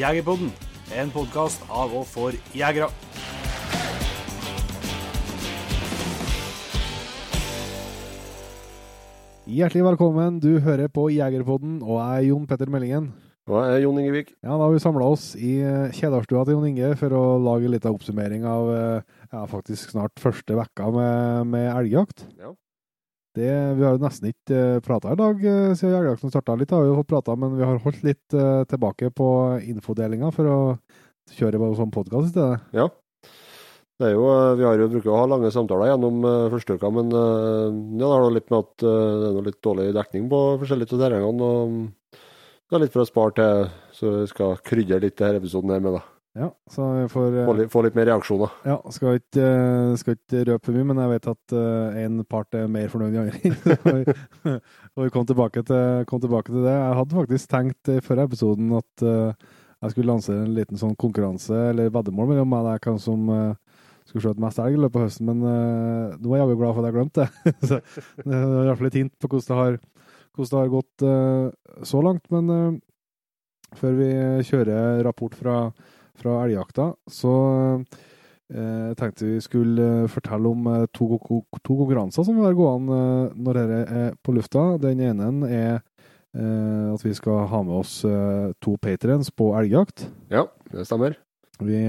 Jegerpodden, en podkast av og for jegere. Hjertelig velkommen, du hører på Jegerpodden, og jeg er Jon Petter Meldingen. Og jeg er Jon Ingevik. Ja, Da har vi samla oss i eh, kjedarstua til Jon Inge for å lage litt av oppsummering av eh, ja, faktisk snart første vekka med, med elgjakt. Ja. Det, vi har jo nesten ikke uh, prata i dag eh, siden elgjakten starta. Litt har vi fått prata, men vi har holdt litt eh, tilbake på infodelinga for å kjøre på sånn podkast i stedet. Ja. Det er jo, eh, vi har jo bruker å ha lange samtaler gjennom første uka, men ja, det har litt med at det er litt dårlig dekning på forskjellige av terrengene. og mm, Det er litt for å spare til, så vi skal krydre litt denne episoden her med det. Ja, så vi får eh, Få litt, få litt mer reaksjoner. Ja, skal ikke, eh, skal ikke røpe for mye, men jeg vet at én en part er mer fornøyd enn andre. og vi- kom tilbake, til, kom tilbake til det. Jeg hadde faktisk tenkt i forrige episoden at eh, jeg skulle lansere en liten sånn konkurranse, eller veddemål mellom meg og deg, hvem som eh, skulle skjøte mest elg i løpet av høsten, men eh, nå er jeg jaggu glad for at jeg glemte det. så det er i hvert fall et hint på hvordan det har, hvordan det har gått eh, så langt. Men eh, før vi kjører rapport fra fra elgjakta, så eh, tenkte vi skulle eh, fortelle om eh, to, to konkurranser som vil gå an når dette er på lufta. Den ene er eh, at vi skal ha med oss to patriens på elgjakt. Ja, det stemmer. Vi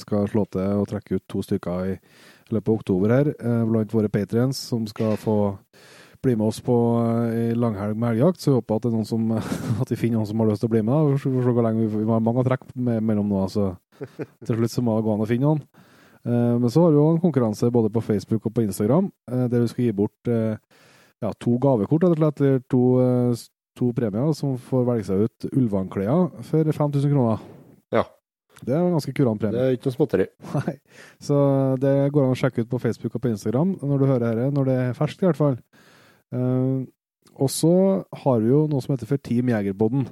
skal slå til og trekke ut to stykker i løpet av oktober her, blant våre patriens, som skal få bli med oss på eh, ei langhelg med elgjakt. Så jeg håper at, det er noen som, at vi finner noen som har lyst til å bli med. Vi får se hvor lenge vi, vi har mange trekk med, mellom nå, så til slutt så må det gå an å finne noen. Eh, men så har vi jo en konkurranse både på Facebook og på Instagram, eh, der vi skal gi bort eh, ja, to gavekort, rett og slett, eller to, eh, to premier som får velge seg ut Ulvan-klær for 5000 kroner. Ja. Det er en ganske kurant Det premie. er ikke noe småtteri. Nei. Så det går an å sjekke ut på Facebook og på Instagram når du hører dette, når det er ferskt i hvert fall. Eh, og så har vi jo noe som heter for Team Jegerpodden.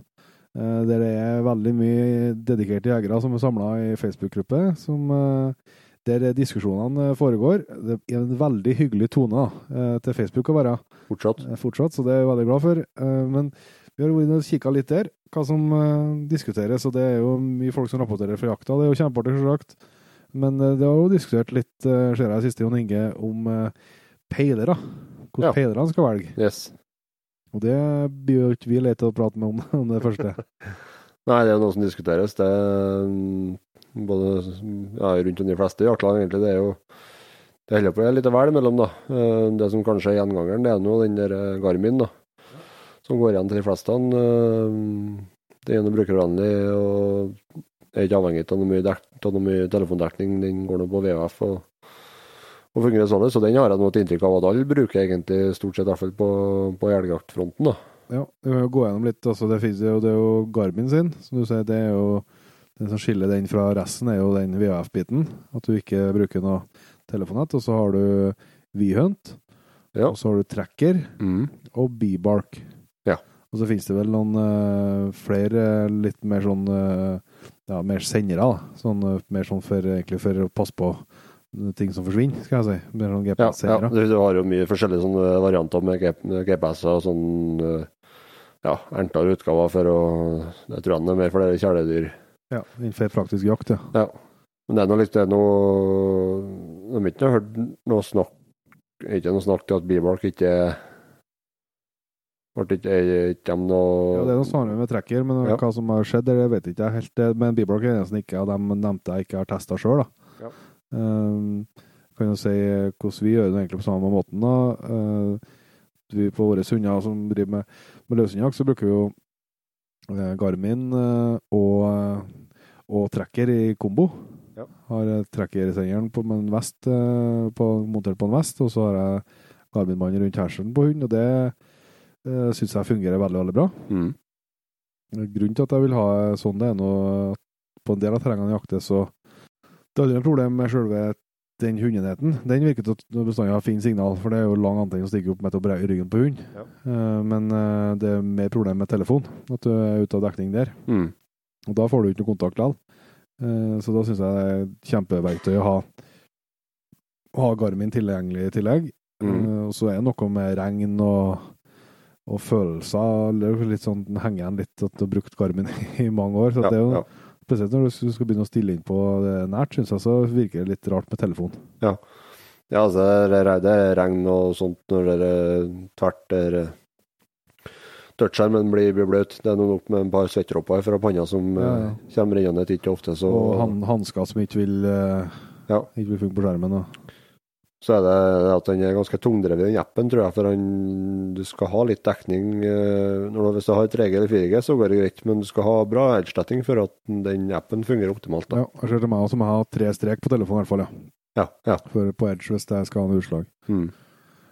Uh, der det er veldig mye dedikerte jegere som er samla i Facebook-gruppe. som eh, Der diskusjonene foregår. Det er en veldig hyggelig tone eh, til Facebook å være Fortsatt. eh, fortsatt, så det er jeg veldig glad for. Eh, men vi har vært og kikka litt der, hva som eh, diskuteres. Og det er jo mye folk som rapporterer fra jakta. Det er jo kjempeartig, selvsagt. Men eh, det har jo diskutert litt, uh, ser jeg siste Jon Inge, om uh, peilere. Hvordan Ja. peilerne skal velge. Yes. Og det blir jo ikke vi lett å prate med om, om det første. Nei, det er noe som diskuteres. Det er både ja, rundt om de fleste jaktlag, egentlig. Det er jo det holder på litt å velge mellom, da. Eh, Det som kanskje er gjengangeren, det er nå den der eh, Garmin, da. Som går igjen til de fleste. Eh, Det er noe brukervennlig og er ikke avhengig av noe mye telefondekning. Den går nå på VHF og, og fungerer sånn. Så den har jeg nå et inntrykk av at alle bruker, egentlig, stort sett i hvert fall på, på elgjaktfronten. Ja, vi må gå gjennom litt. Altså, det, finnes jo, det er jo Garmin sin, som du sier. Det er jo Den som skiller den fra resten, er jo den VHF-biten. At du ikke bruker noe telefonnett. Og så har du VHunt. Ja. Og så har du Tracker Mm. og B-Bark. Ja. Og så finnes det vel noen uh, flere litt mer sånn uh, Ja, mer sendere, da. Sånn, eh, mer sånn for, egentlig for å passe på ting som forsvinner, skal jeg si. Med sånn Ja, ja. Du, har jo mye forskjellige sånne varianter med GPS-er og sånn eh, ja, enklere utgaver for å Jeg tror han er mer for det kjæledyr. Ja, innenfor praktisk jakt, ja. Ja. Men det er nå litt det er noe De har ikke hørt noe snakk ikke noe snakk til at Bibark ikke ble ikke ikke noe Ja, Det er noe snarere med tracker, men Ja. hva som har skjedd, det vet jeg ikke helt. Men B-Block er nesten ikke av dem nevnte jeg ikke har testa sjøl. Um, kan jo si hvordan vi gjør det egentlig på samme måten. da. Uh, vi På våre hunder som driver med, med løshundjakt, så bruker vi jo eh, Garmin eh, og, og tracker i kombo. Ja. Har eh, tracker-senderen på en vest, eh, på, montert på en vest, og så har jeg Garmin-mannen rundt herselen på hund. og det uh, syns jeg fungerer veldig veldig bra. mm. Grunnen til at jeg vil ha sånn, det er nå at på en del av terrengene jeg jakter, så det er aldri noe problem med selve den hundenheten. Den virker til å bestandig ha fin signal, for det er jo lang antenne som stikker opp å breie ryggen på hund. Ja. Eh, Men eh, det er mer problem med telefon, at du er ute av dekning der. Mm. Og da får du ikke noe kontakt likevel. Eh, Så da syns jeg det er et kjempeverktøy å ha, å ha Garmin tilgjengelig i tillegg. Mm. Og så er det noe med regn og, og følelser. Litt sånn, henger igjen litt at du har brukt Garmin i mange år. Så Ja, det er jo ja. Spesielt når du skal begynne å stille inn på det nært, syns jeg, så virker det litt rart med telefon. Ja, altså, det er, regn og sånt når det er tvert der eh, touchskjermen blir, blir bløt. Det er noe nok med en par svettdråper fra panna som Ja, eh, ja. kommer rennende ikke ofte. Så, Og han, hansker som ikke vil, eh, Ja. ikke vil funke på skjermen. Og. Så er det at den er ganske tungdrevet, den appen, tror jeg. For han, du skal ha litt dekning. eh, Når du, hvis du har 3G eller 4G, så går det greit. Men du skal ha bra edge-sletting for at den appen fungerer optimalt. Da. Ja, jeg ser til meg som har tre strek på telefonen, i hvert fall. ja. Ja, ja. For, på Edge hvis jeg skal ha noe utslag. Mm.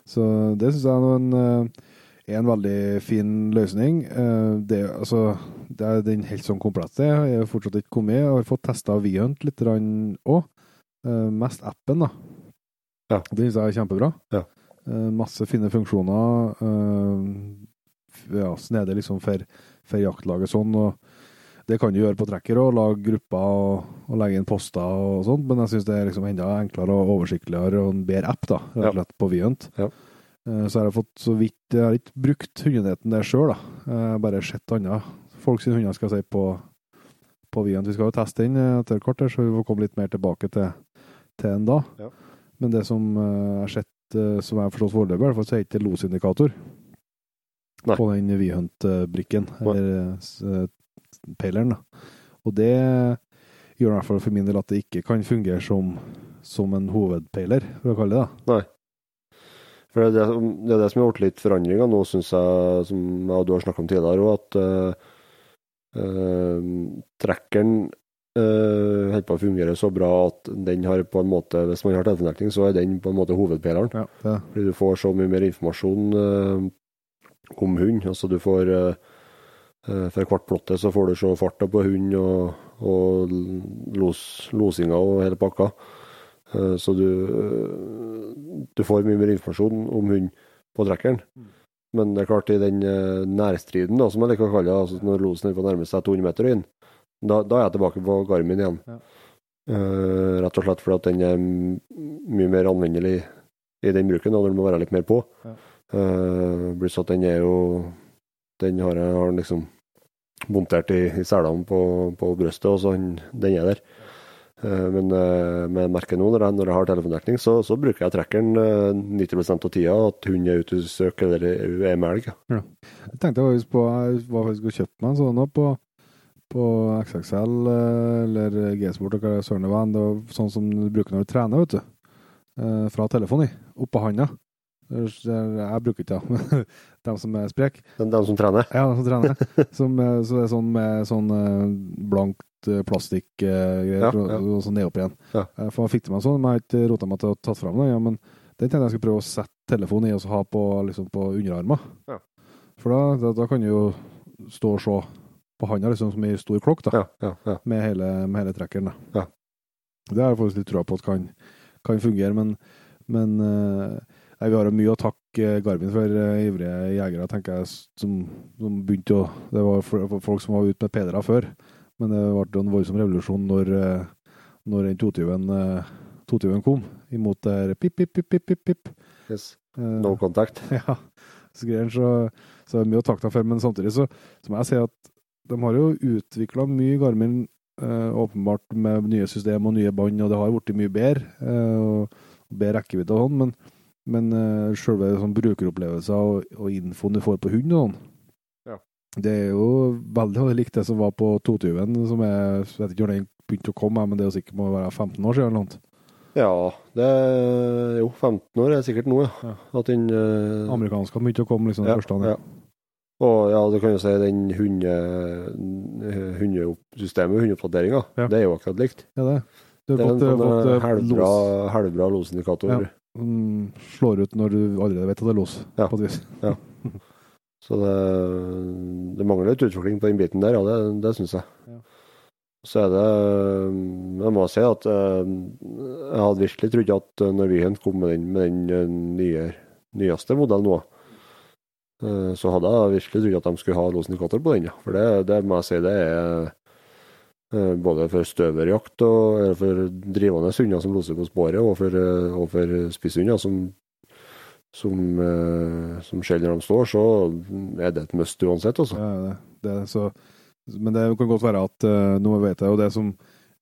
Så det syns jeg er en, eh, en veldig fin løsning. Eh, Det, altså, det er den helt sånn komplette. Jeg har fortsatt ikke kommet. Jeg har fått testa Vihunt litt òg. Mest appen, da. Ja. Det syns jeg er kjempebra. Ja. Eh, Masse fine funksjoner. eh, Ja, snedig liksom for, for jaktlaget sånn. og det kan du gjøre på tracker og lage grupper og, og legge inn poster og sånt, men jeg syns det er liksom enda enklere og oversiktligere og en bedre app, da, rett og slett, på Vyent. Ja. Eh, Så har jeg fått så vidt Jeg har ikke brukt hundenheten der sjøl, da. Jeg har bare sett andre folk sine hunder, skal jeg si, på, på Vyent. Vi skal jo teste den etter hvert, så vi får komme litt mer tilbake til, til den da. Ja. Men det som er jeg sett, eh, som jeg har forstått foreløpig, i hvert fall, så er det ikke losindikator Nei. på den Vihunt-brikken, eller eh, eh, peileren. Og det gjør i hvert fall for min del at det ikke kan fungere som, som en hovedpeiler, for å kalle det det. For det er det, det er det som har gjort litt forandringer nå, syns jeg, som jeg og du har snakket om tidligere òg, at uh, trekkeren uh, holder på å fungere så bra at den har på en måte, hvis man har telefondekning, så er den på en måte hovedpeleren. Ja, det, Fordi du får så mye mer informasjon uh, om hund. Altså du får uh, uh, For hvert plotte så får du se farta på hund og, og los, losinga og hele pakka. Eh, så du, eh, du får mye mer informasjon om hund på trekkeren. Men det er klart, i den eh, nærstriden, da, som jeg liker å kalle det, altså når losen er på nærmest seg 200 meter inn, da, da er jeg tilbake på Garmin igjen. Ja. Uh, rett og slett fordi at den er mye mer anvendelig i den bruken, og den må være litt mer på. Ja. Uh, Pluss at den er jo Den har jeg har liksom montert i, i selene på, på brøstet, og så den, den er der. Uh, men eh, med jeg merker nå, når jeg, når jeg har telefondekning, så, så bruker jeg trekkeren eh, 90 av tida at hun er ute og søker eller er med elg. Ja. Jeg tenkte faktisk på Jeg var faktisk og kjøpte meg en sånn på, på XXL eh, eller G-sport og hva søren det var. Det var sånn som du bruker når du trener, vet du. Eh, Fra telefonen i. Oppå handa. Jeg bruker ikke det, men de som er spreke. Den som trener. Ja, som trener. Som, eh, så det er sånn med sånn blankt plastikkgreier, Ja, ja. og så ned opp igjen. Ja. For jeg fikk til meg sånn, men jeg har ikke rota meg til å tatt fram det. Ja, men den tenkte jeg skulle prøve å sette telefonen i og så ha på, liksom, på underarmen. Ja. For da, da, da kan du jo stå og se på handa liksom, som i stor klokk, da, Ja, ja, med, hele, med hele trekkeren. Da. Ja. Det har jeg faktisk litt trua på at kan, kan fungere, men, men eh, nei, vi har jo mye å takke Garvin Garmin for, eh, ivrige jegere, tenker jeg, som, som begynte å Det var folk som var ute med pedere før, men det ble en voldsom revolusjon når, eh, når den 220-en eh, 220 kom, imot der pip, pip, pip, pip, pip, pip. Yes. Eh, No contact. ja, så så, så mye å takke deg for, men samtidig så, så må jeg si at de har jo utvikla mye Garmin, eh, åpenbart med nye system og nye bånd, og det har blitt mye bedre, eh, og, og bedre rekkevidde og sånn, men, men eh, selve sånn brukeropplevelser og, og infoen du får på hund og sånn, Ja. det er jo veldig likt det som var på 220-en, som jeg, jeg vet ikke når den begynte å komme, men det er jo sikkert må være 15 år siden eller noe. Ja, det er jo 15 år er sikkert nå, ja. At den eh, Amerikanske begynte å komme liksom ja, første første. ja. Og ja, du kan jo si den hunde, hundesystemet, hundeoppdateringa, Ja. det er jo akkurat likt. Ja, det. Du Det har er en fått, sånn fått eh, eh, halvbra, los. halvbra losindikator. Ja. Mm, slår ut når du allerede vet at det er los, Ja. på et vis. Ja. Så det, det mangler litt utvikling på den biten der, ja, det, det syns jeg. Ja. Så er det Jeg må si at eh, jeg hadde virkelig trodd at Norwegian kom med den, med den eh, nye, nyeste modellen nå, eh, så hadde jeg virkelig trodd at de skulle ha Losenikotter på den. For det, det må jeg si, det er eh, både for støverjakt og for drivende hunder som loser på sporet, og for, eh, og for spisshunder som som, eh, som skjeller når de står, så er det et must uansett, altså. Ja, det, så Men det kan godt være at Nå vet jeg jo det som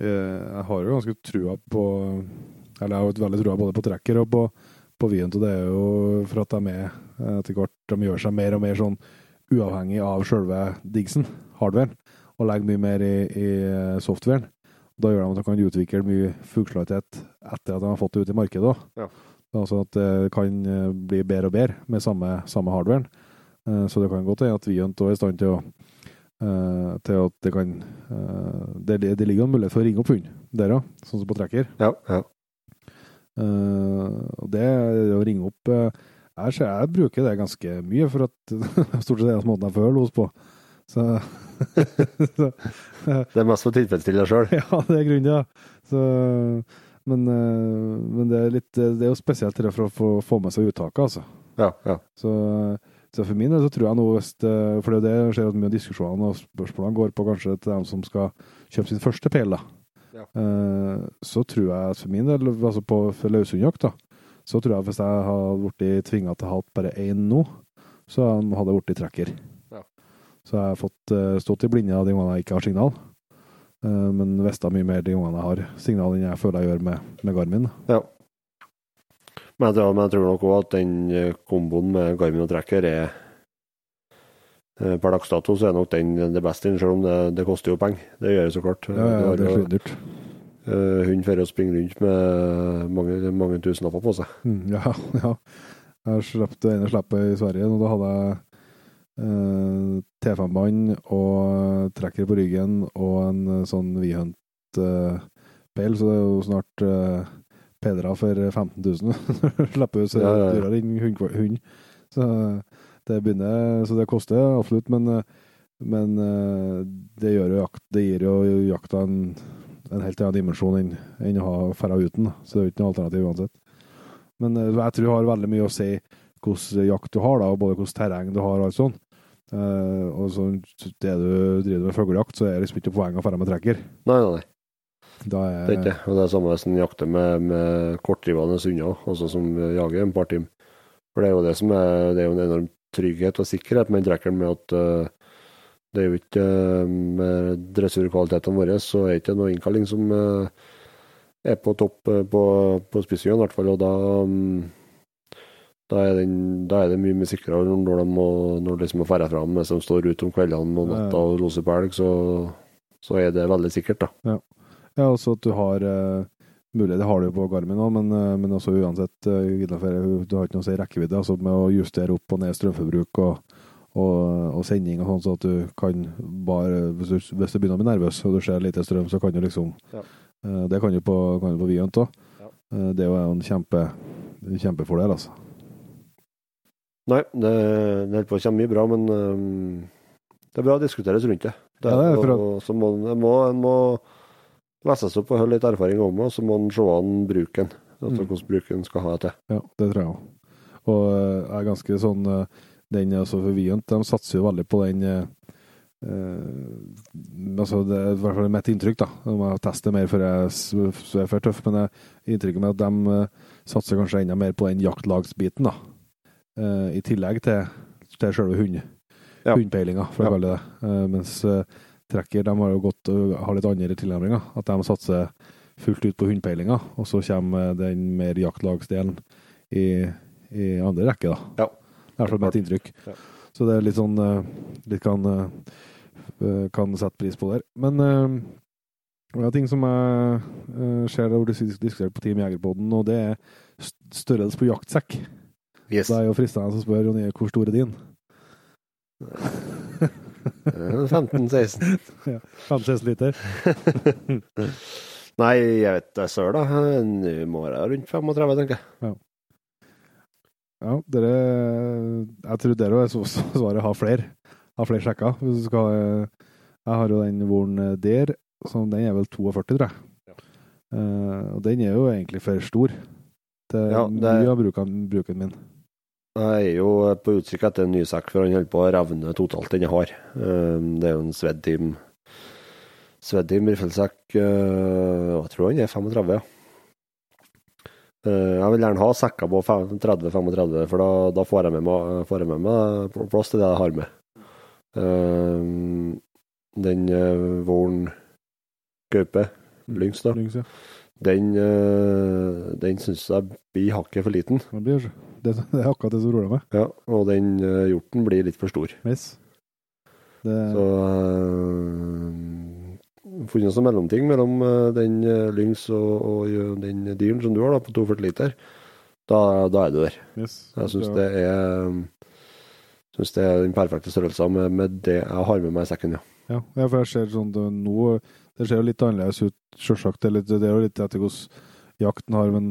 Jeg har jo ganske trua på Eller jeg har jo veldig trua både på trekker og på, på Vient, og det er jo for at de er etter hvert De gjør seg mer og mer sånn uavhengig av sjølve digsen, hardwaren, og legger mye mer i, i softwaren. Da gjør de at de kan utvikle mye funksjonalitet etter at de har fått det ut i markedet. Ja. Altså at det kan bli bedre og bedre med samme, samme hardwaren. Så det kan godt hende at vi òg er i stand til å til at det kan det, det, ligger en mulighet for å ringe opp hund der òg, sånn som på trekker. Ja, ja. Det å ringe opp jeg, jeg, bruker det ganske mye, for at stort sett er det måten jeg får los på. Så, så Det er mest for å tilfredsstille deg sjøl? Ja, det er grunnen, ja. Så, men, men det, er litt, det er jo spesielt for å få, få med seg uttaket, altså. Ja, ja. Så så for min del så tror jeg nå hvis For det er det skjer at mye av diskusjonene og spørsmålene går på kanskje til dem som skal kjøpe sin første pil, da. Ja. Eh, så tror jeg for min del, altså på løshundjakt, da, så tror jeg hvis jeg hadde blitt tvinga til å ha bare én nå, så hadde jeg blitt trekker. Ja. Så jeg har fått uh, stått i blinde de gangene jeg ikke har signal. Uh, men visste mye mer de gangene jeg har signal enn jeg føler jeg gjør med, med Garmin. Ja. Men jeg tror, men jeg tror nok òg at den eh, komboen med Garmin og Trekker er eh, Per dags dato så er nok den det beste, selv om det, det koster jo penger. Det gjør det så klart. Ja, ja, det er dyrt. Hund får å springe rundt med mange, mange tusenlapper på seg. Mm, ja, ja. Jeg slapp det ene slappet i Sverige, og da hadde jeg eh, T5-bånd og trekker på ryggen og en sånn Vihunt-peil, så det er jo snart eh, pedra for 15 000. Slipper ut ja, ja, ja. dyrere enn hund, hund. Så det begynner Så det koster absolutt, men, men det, jo jakt, det gir jo jakta en, en helt annen dimensjon enn, enn å ha ferda uten. Så det er jo ikke noe alternativ uansett. Men jeg tror det har veldig mye å si hvordan jakt du har, da, og både hvordan terreng du har og alt sånt. Uh, og så det du driver med fuglejakt, så er det liksom ikke poeng å dra med trekker. Nei, nei, nei. Da er... Det er ikke Og det er samme hvis en jakter med, med kortdrivende hunder, også som jager en par timer. For det er jo det som er, det er jo en enorm trygghet og sikkerhet med trekkeren, med at uh, det er jo ikke uh, Med dressurkvalitetene våre så er det ikke noe innkalling som uh, er på topp på, på spissjøen, i hvert fall. Og da, um, da, er den, da, er det mye mye sikrere når de må, når de må ferde fram mens de står ute om kveldene og natta og loser på elg, så, så er det veldig sikkert, da. Ja. Ja, også at du har mulighet, det har du jo på Garmin òg, men, men også uansett Du har ikke noe å si rekkevidde, altså med å justere opp og ned strømforbruk og, og, og sending og sånn, så at du kan bare Hvis du, hvis du begynner å bli nervøs og du ser lite strøm, så kan du liksom ja. uh, Det kan du på, kan du på Viant òg. Ja. det er jo en kjempe, kjempefordel, altså. Nei, det, det holder på å komme mye bra, men um, det er bra å diskuteres rundt det. det, ja, det er og, så må, må, må lese seg opp og holde litt erfaring om det, og så må en se an bruken. Altså mm. hvordan bruken skal ha det til. Ja, det tror jeg òg. Og jeg er ganske sånn Den altså for Vient, de satser jo veldig på den Uh, altså Det er i hvert fall mitt inntrykk, da. Jeg må teste mer før jeg så er for tøff, men jeg inntrykket med at de uh, satser kanskje enda mer på den jaktlagsbiten, da. Uh, I tillegg til, til selve hund, ja. hundpeilinga, for å kalle det det. Mens trekker de har jo gått har litt andre tilnærminger. At de satser fullt ut på hundpeilinga, og så kommer den mer jaktlagsdelen i, i andre rekke. da. Ja. Det er i hvert fall mitt inntrykk. Ja. Så det er litt sånn eh, Litt kan, eh, kan sette pris på der. Men det er ting som jeg uh, ser det diskutert på Team Jegerpodden, og det er størrelse på jaktsekk. Yes. Det er jo fristende å spørre Jonny hvor stor er din? 15-16. ja, 15-16 liter. Nei, jeg vet da sør, da. Nå må være rundt 35, tenker jeg. Ja. Ja dere Jeg tror dere er svaret har flere. Har flere sjekker. Hvis du skal Jeg har jo den voren der, så den er vel 42, tror jeg. Ja. Uh, og den er jo egentlig for stor. Det er ja, det... mye av bruken, bruken min. Jeg er jo på utkikk etter en ny sekk, for han holder på å revne totalt, den jeg har. Det er jo en Svedteam riffelsekk. Eh, jeg tror han er 35, ja. Eh, jeg vil gjerne ha sekker på 30-35, for da, da, får, jeg med meg, får jeg med meg plass til det jeg har med. Ehm, den uh, våren gaupe, lyngs, da, lyngs, ja. den, den syns jeg blir hakket for liten. Det, blir, det, er akkurat det som roer meg. Ja, og den hjorten blir litt for stor. Yes. Det, Så funnet noen mellomting mellom uh, den lyngs og, og den dyren som du har da, på 42 liter. Da, da er du der. yes. Jeg syns det er um, synes det er den perfekte størrelsen med, med det jeg har med meg i sekken, ja. Ja, for jeg ser sånn nå Det ser jo litt annerledes ut, selvsagt. Det det er jo litt etter hvordan jakten har, men,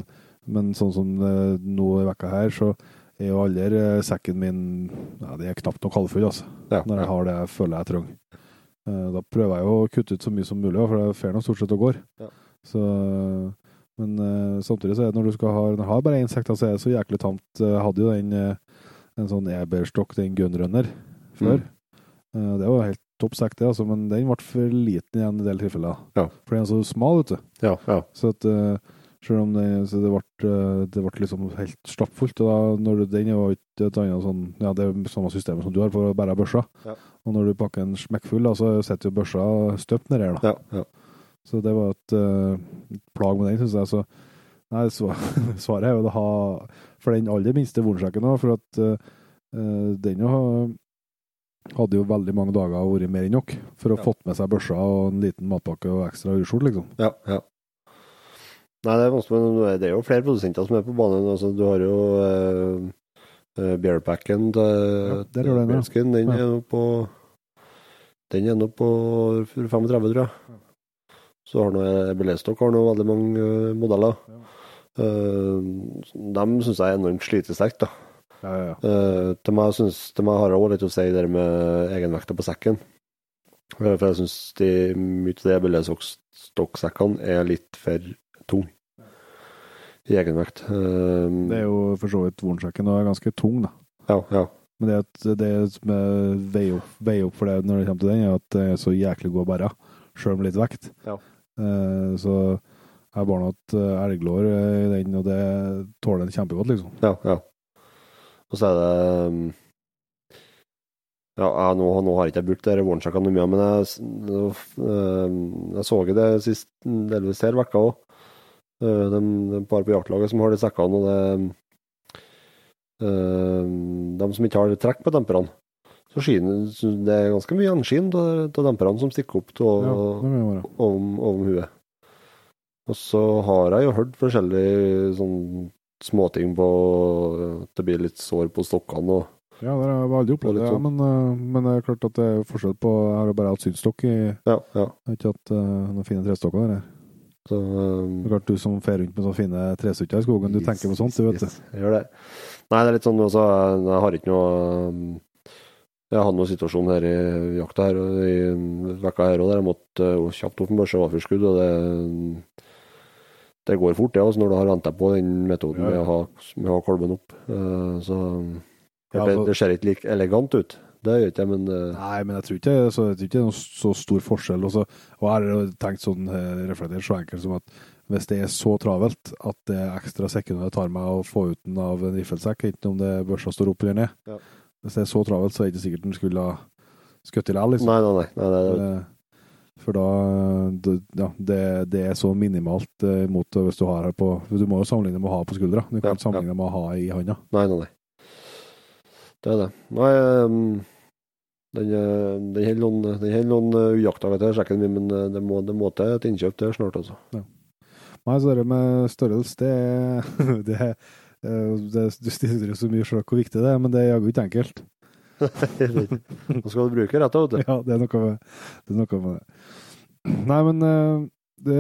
men sånn som nå i vekka her, så er jo aldri eh, sekken min ja, Det er knapt nok halvfull, altså. ja, Når jeg har det jeg føler jeg trenger. Eh, Da prøver jeg jo å kutte ut så mye som mulig, for det fer nå stort sett og går. Ja. Så, men eh, samtidig så er det når du skal ha Når du har bare én sekk, så er det så jæklig tamt. Jeg hadde jo den eh, en sånn Eberstock, den Gunrunner, før. Mm. Det var helt topp sekk, det, altså, men den ble for liten i en del tilfeller. Ja. For den er så smal, vet du. ja, ja. Så at eh, selv om det, så det, ble, eh, det ble liksom helt stappfullt, og da, når du, den jo ikke et annet sånn Ja, det er samme systemet som du har for å bære børsa. Ja. Og når du pakker en smekkfull, da, så sitter jo børsa støpt nedi her, da. ja, ja. Så det var et eh, plag med den, syns jeg. Så nei, svaret er jo å ha For den aller minste vornsjekken òg, for at eh, den jo hadde jo veldig mange dager vært mer enn nok for å Ja. fått med seg børsa og en liten matpakke og ekstra urskjort, liksom. Ja, ja. Nei, det er vanskelig, men det er jo flere produsenter som er på banen. Altså, du har jo uh, Bearpacken til Ja, der er den, ja. Den er nå på Den er nå på 35, tror jeg. Så har nå Belestok har nå veldig mange uh, modeller. Ja. Eh, dem syns jeg er enormt slitesterkt, da. Ja, ja, ja. Uh, til meg, synes, til meg har det også litt å si det med egenvekta på sekken. Eh, for jeg syns mye av de billestokksekkene er litt for tung i egenvekt. Eh, Det er jo for så vidt vornsjekken og er ganske tung, da. ja, ja. Men det, at det som er vei opp, vei opp for det når det kommer til den, er at det er så jæklig god å bære, sjøl med litt vekt. Ja. Uh, så jeg bar nå et eh, elglår i den, og det tåler den kjempegodt, liksom. Ja, ja. Og så er det um, Ja, jeg, nå, nå har ikke jeg brukt de vårensjekkene mye, men jeg, nå, um, jeg så det sist delvis her vekka òg. Det er et par på jaktlaget som har de sekkene, og det um, De som ikke har trekk på demperne. Så skiner det er ganske mye gjenskinn av demperne som stikker opp til Ja, oven huet. Og så har jeg jo hørt forskjellige sånn småting på at det blir litt sår på stokkene og Ja, det har jeg aldri opplevd det, ja, sånn. men, eh, men det er klart at det er forskjell på Jeg har bare hatt synsstokk i ja, Ja, Jeg har ikke hatt uh, noen fine trestokker der. Så Det er klart du som fer rundt med sånne fine trestykker i skogen, du yes, tenker på sånt, du vet yes, Jeg gjør det. Nei, det er litt sånn også Jeg har ikke noe Jeg hadde noen situasjon her i jakta her i vekka her òg der jeg måtte uh, kjapt opp en børse og det det går fort, det, altså, når du har venta på den metoden Ja, ja. med å ha, med å ha kolben opp. Uh, så Ja, det, altså- det ser ikke like elegant ut. Det gjør ikke jeg, men uh, Nei, men jeg tror ikke, så, jeg tror ikke det er noe så stor forskjell. Også. Og jeg har tenkt sånn, eh, reflektert så enkelt som at hvis det er så travelt at det er ekstra sekunder det tar meg å få ut den av en riffelsekk, enten om det børsa står opp eller ned Ja. Hvis det er så travelt, så er det ikke sikkert den skulle ha skutt i liksom. Nei, nei, nei. nei, nei, nei. Eh, For da Ja, det, det er så minimalt eh, mot hvis du har her på Du må jo sammenligne med å ha på skuldra. Du kan Ja, sammenligne sammenligne med å ha i handa. nei, nei, nei. Det er det. Nei, um, den, uh, den holder noen, ujakta, uh, ujaktdager til sjekken min, men uh, det må, det må til et innkjøp der snart, altså. Nei, så det med størrelse, det, det, eh, det Du stiller jo så mye sjøl hvor viktig det er, men det er jaggu ikke enkelt. Nå skal du bruke rett, vet du. Ja, det er noe med det. Noe med det. Nei, men eh, det,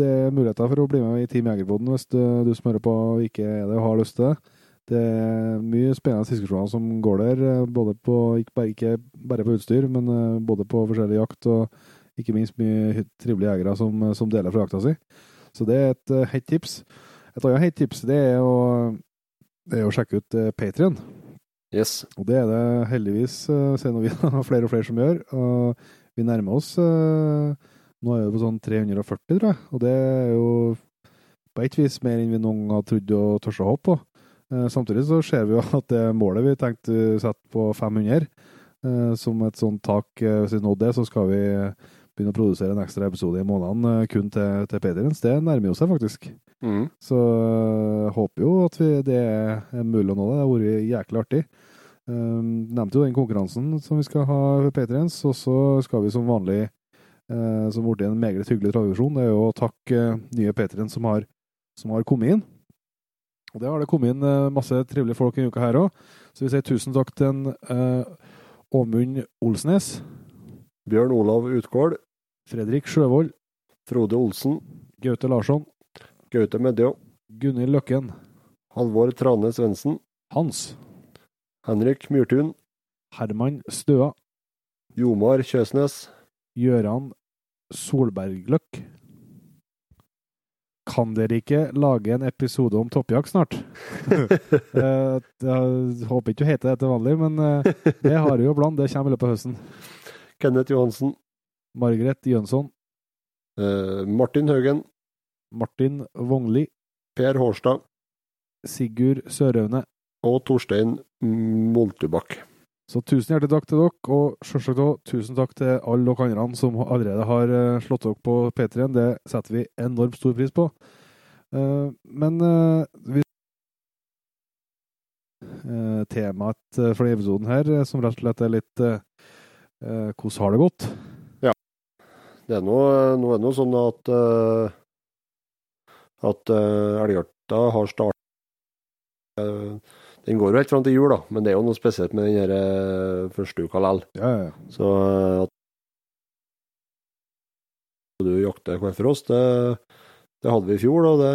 det er muligheter for å bli med i Team Jegerboden hvis du, du hører på ikke er det og har lyst til det. Det er mye spennende diskusjoner som går der, eh, både på, ikke, bare, ikke bare på utstyr, men eh, både på forskjellig jakt og ikke minst mye trivelige jegere som, som deler fra jakta si. Så det er et hett tips. Et annet hett tips det er å, det er å sjekke ut Patrion. Yes. Og det er det heldigvis, ser vi, flere og flere som gjør. Og vi nærmer oss Nå er det på sånn 340, tror jeg. Og det er jo på et vis mer enn vi noen har trodd og tørst å håpe på. Uh, samtidig så ser vi jo at det målet vi tenkte å sette på 500, Eh, som et sånt tak, eh, hvis vi nådde det, så skal vi begynne å produsere en ekstra episode i måneden eh, kun til, til Patriens. Det nærmer jo seg faktisk. Mm. Så jeg håper jo at vi, det er mulig å nå det. Det har vært jæklig artig. Um, nevnte jo den konkurransen som vi skal ha ved Patriens, og så skal vi som vanlig, uh, som ble en meget hyggelig tradisjon, det er jo å takke nye Patriens som, som har kommet inn. Og det har det kommet inn uh, masse trivelige folk i uka her òg, så vi sier tusen takk til en uh, Åmund Olsnes, Bjørn Olav Utgård, Fredrik Sjøvold, Frode Olsen, Gaute Larsson, Gaute Medjå, Gunhild Løkken, Halvor Trane Svendsen, Hans, Henrik Myrtun, Herman Støa, Jomar Kjøsnes, Gjøran Solbergløkk. Kan dere ikke lage en episode om toppjakt snart? Eh, jeg håper ikke du heter det til vanlig, men eh, det har jo blant. Det kommer i løpet av høsten. Kenneth Johansen, Margaret Jønsson, Uh, Martin Haugen, Martin Vognli, Per Hårstad Sigurd Sørøvne. og Torstein Moltubakk. Så tusen hjertelig takk til dere, og selvsagt også tusen takk til alle dere andre som allerede har eh, slått dere på P3-en. Det setter vi enormt stor pris på. Eh, Men eh, vi Temaet for denne episoden her, som rett og slett er litt Hvordan har det gått? Ja. Det er nå, nå er det nå sånn at at Elgjarta har starta Den går jo helt fram til jul, da, men det er jo noe spesielt med den her, eh, første uka likevel. Ja, ja, ja. Så eh, at du jakter oss, det, det hadde vi i fjor, og det,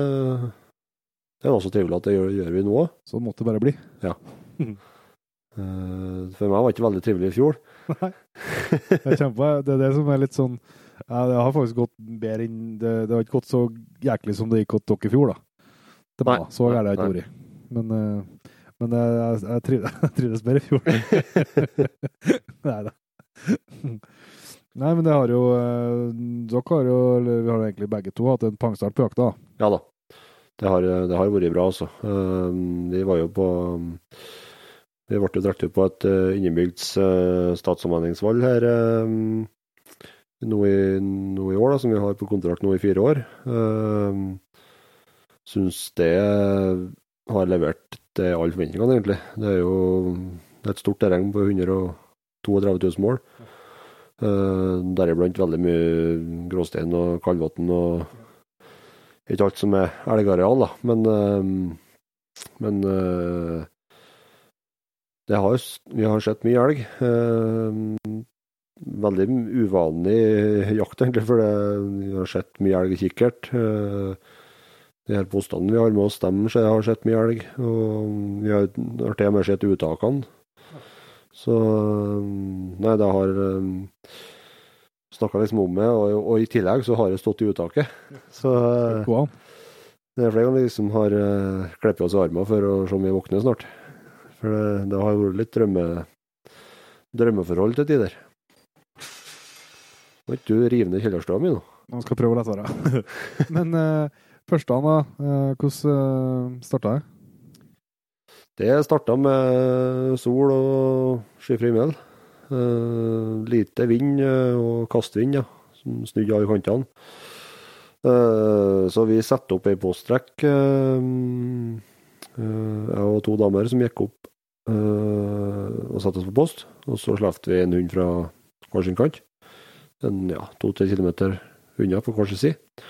det er også trivelig at det gjør, gjør vi nå òg. Så måtte det bare bli. Ja. For meg var det ikke veldig trivelig i fjor. Jeg kjemper, det. Er det som er litt sånn ja, Det har faktisk gått bedre enn Det, det har ikke gått så jæklig som det gikk hos dere i fjor, da. Det Nei. så gærent har det ikke Nei. vært. Men, eh, men jeg, jeg, trives, jeg trives bedre i fjor. Nei da. Nei, men det har jo eh, Dere har jo, eller vi har egentlig begge to hatt en pangstart på jakta. Ja da. Det har, det har vært bra, altså. Eh, Vi var jo på Vi ble jo dratt ut på et eh, innebygds eh, statsomvendingsvalg her eh, nå i, nå i år, da, som vi har på kontrakt nå i fire år. Syns det har levert til alle forventningene, egentlig. Det er jo er et stort terreng på 132 000 mål. Uh, Deriblant veldig mye gråstein og kaldvann og ikke alt som er elgareal, da. Men, eh, men eh, det har, vi har sett mye elg. Eh, veldig uvanlig jakt, egentlig, for det, vi har sett mye elg i kikkert. Eh, de her postene vi har med oss, dem har sett mye elg. Og vi har, har til og med sett uttakene. Så eh, Nei, det har Snakka liksom om det, og, og i tillegg så har det stått i uttaket. Så eh, det er flere ganger vi som har klippet oss i armen for å se om vi våkner snart. For det, det har vært litt drømme, drømmeforhold til tider. Må ikke du rive ned kjellerstua mi nå? Man skal prøve å la være. Men uh, førstedagen, da. eh, hvordan uh, starta det? Det starta med sol og skyfri himmel. Eh, lite vind eh, og kastvind, ja, som snudde alle kantene. Eh, så vi satte opp ei posttrekk, eh, eh, jeg og to damer som gikk opp eh, og satte oss på post. Og så slapp vi en hund fra hver sin kant. En ja, to-tre kilometer unna på hver sin side.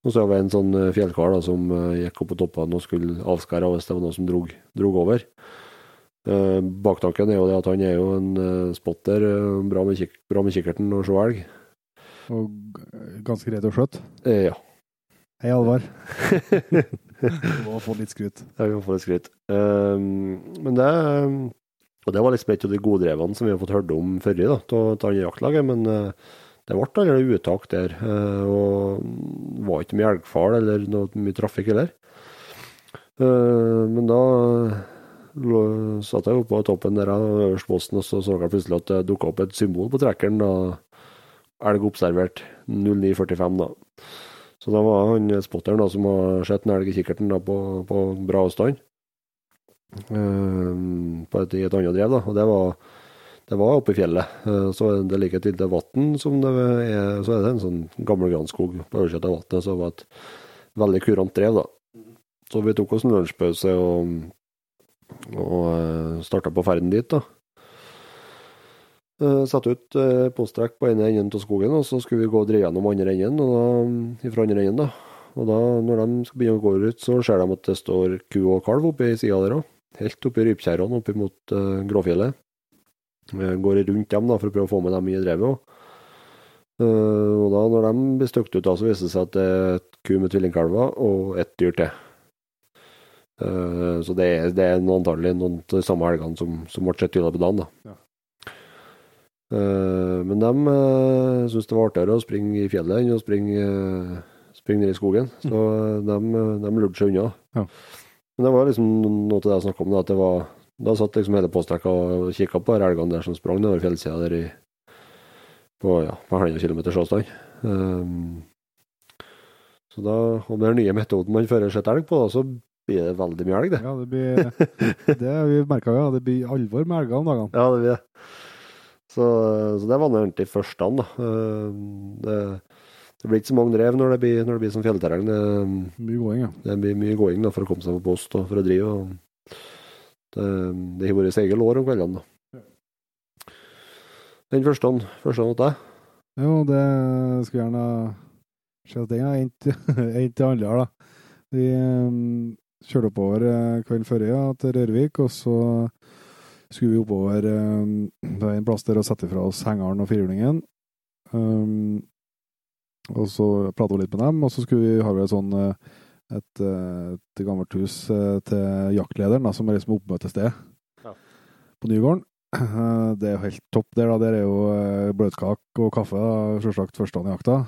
Og så var det en sånn eh, fjellkar da, som eh, gikk opp på toppene og skulle avskære av hvis det var noe som drog, drog over. Eh, baktanken er jo det at han er jo en eh, spotter, eh, bra, med kik bra med kikkerten og se elg. Og ganske redd og skjøtt? Eh, ja. Hei, Alvar. Du må få litt skryt. vi må få litt skryt. Eh, men det Og det var litt et av de gode drevene som vi har fått hørt om før, da, til andre jaktlaget. Men det ble allerede uttak der. eh, og det var ikke mye elgfall eller noe mye trafikk heller. Eh, men da satt jeg oppe på toppen der av øverstposten og så så jeg plutselig at det dukka opp et symbol på trekkeren. da Elg observert 0945, da. Så da var han spotteren da, som har sett en elg i kikkerten da, på, på bra avstand. eh, på et, I et annet drev, da. Og det var, det var oppe i fjellet. Eh, Så det like et lite vann som det er Så er det en sånn gammel granskog på øversiden av vannet, som var et veldig kurant drev, da. Så vi tok oss en lunsjpause og, og starta på ferden dit, da. Eh, Satte ut eh, på ene enden av skogen, og så skulle vi gå og dreie gjennom andre enden, og da, fra andre enden, da. Og da, når de skal begynne å gå ut, så ser de at det står ku og kalv oppe i sida der òg. Helt oppe i rypkjerrene oppe mot uh, Gråfjellet. Vi går rundt dem da, for å prøve å få med dem i drevet Også. og da, når de blir støkt ut, da, så viser det seg at det er et ku med tvillingkalver og et dyr til. Eh, så det er, det er noen, antagelig noen av de samme helgene som, som ble sett tydelig på dagen. da. Ja. Eh, men de syntes det var artigere å springe i fjellet enn å springe, springe ned i skogen. Så de, de lurte seg unna. Ja. Men det var liksom noe til det jeg snakka om. Da, at det var, da satt liksom hele påstrekka og kikka på elgene der som sprang nedover fjellsida der i på ja, på halvannen kilometers avstand. Um, så da, og med den nye metoden man fører sitt elg på, da, så blir det veldig mye elg, det. Ja, det blir Det vi merka, ja. Det blir alvor med elger om dagene. Ja, det blir det. Så, så det var egentlig første an, da. Eh, Det, det blir ikke så mange drev når det blir, når det blir som fjellterreng. Det, Mye gåing, ja. det blir mye gåing da, for å komme seg på post og for å drive. Og det, det har vært seige lår om kveldene, da. Den første han, første åt deg? Jo, det skulle gjerne skjedd at den har endt til andre da. Vi um, kjørte oppover eh, kvelden før ja, til Rørvik, og så skulle vi oppover um, en plass der å sette fra oss hengeren og firehjulingen. Um, og så prate litt med dem, og så skulle vi ha et sånn eh, et, eh, et gammelt hus eh, til jaktlederen, da, som er liksom oppmøtested Ja. på Nygården. Eh, Det er jo helt topp der, da. Der er jo bløtkake og kaffe, selvsagt førstehånd i jakta.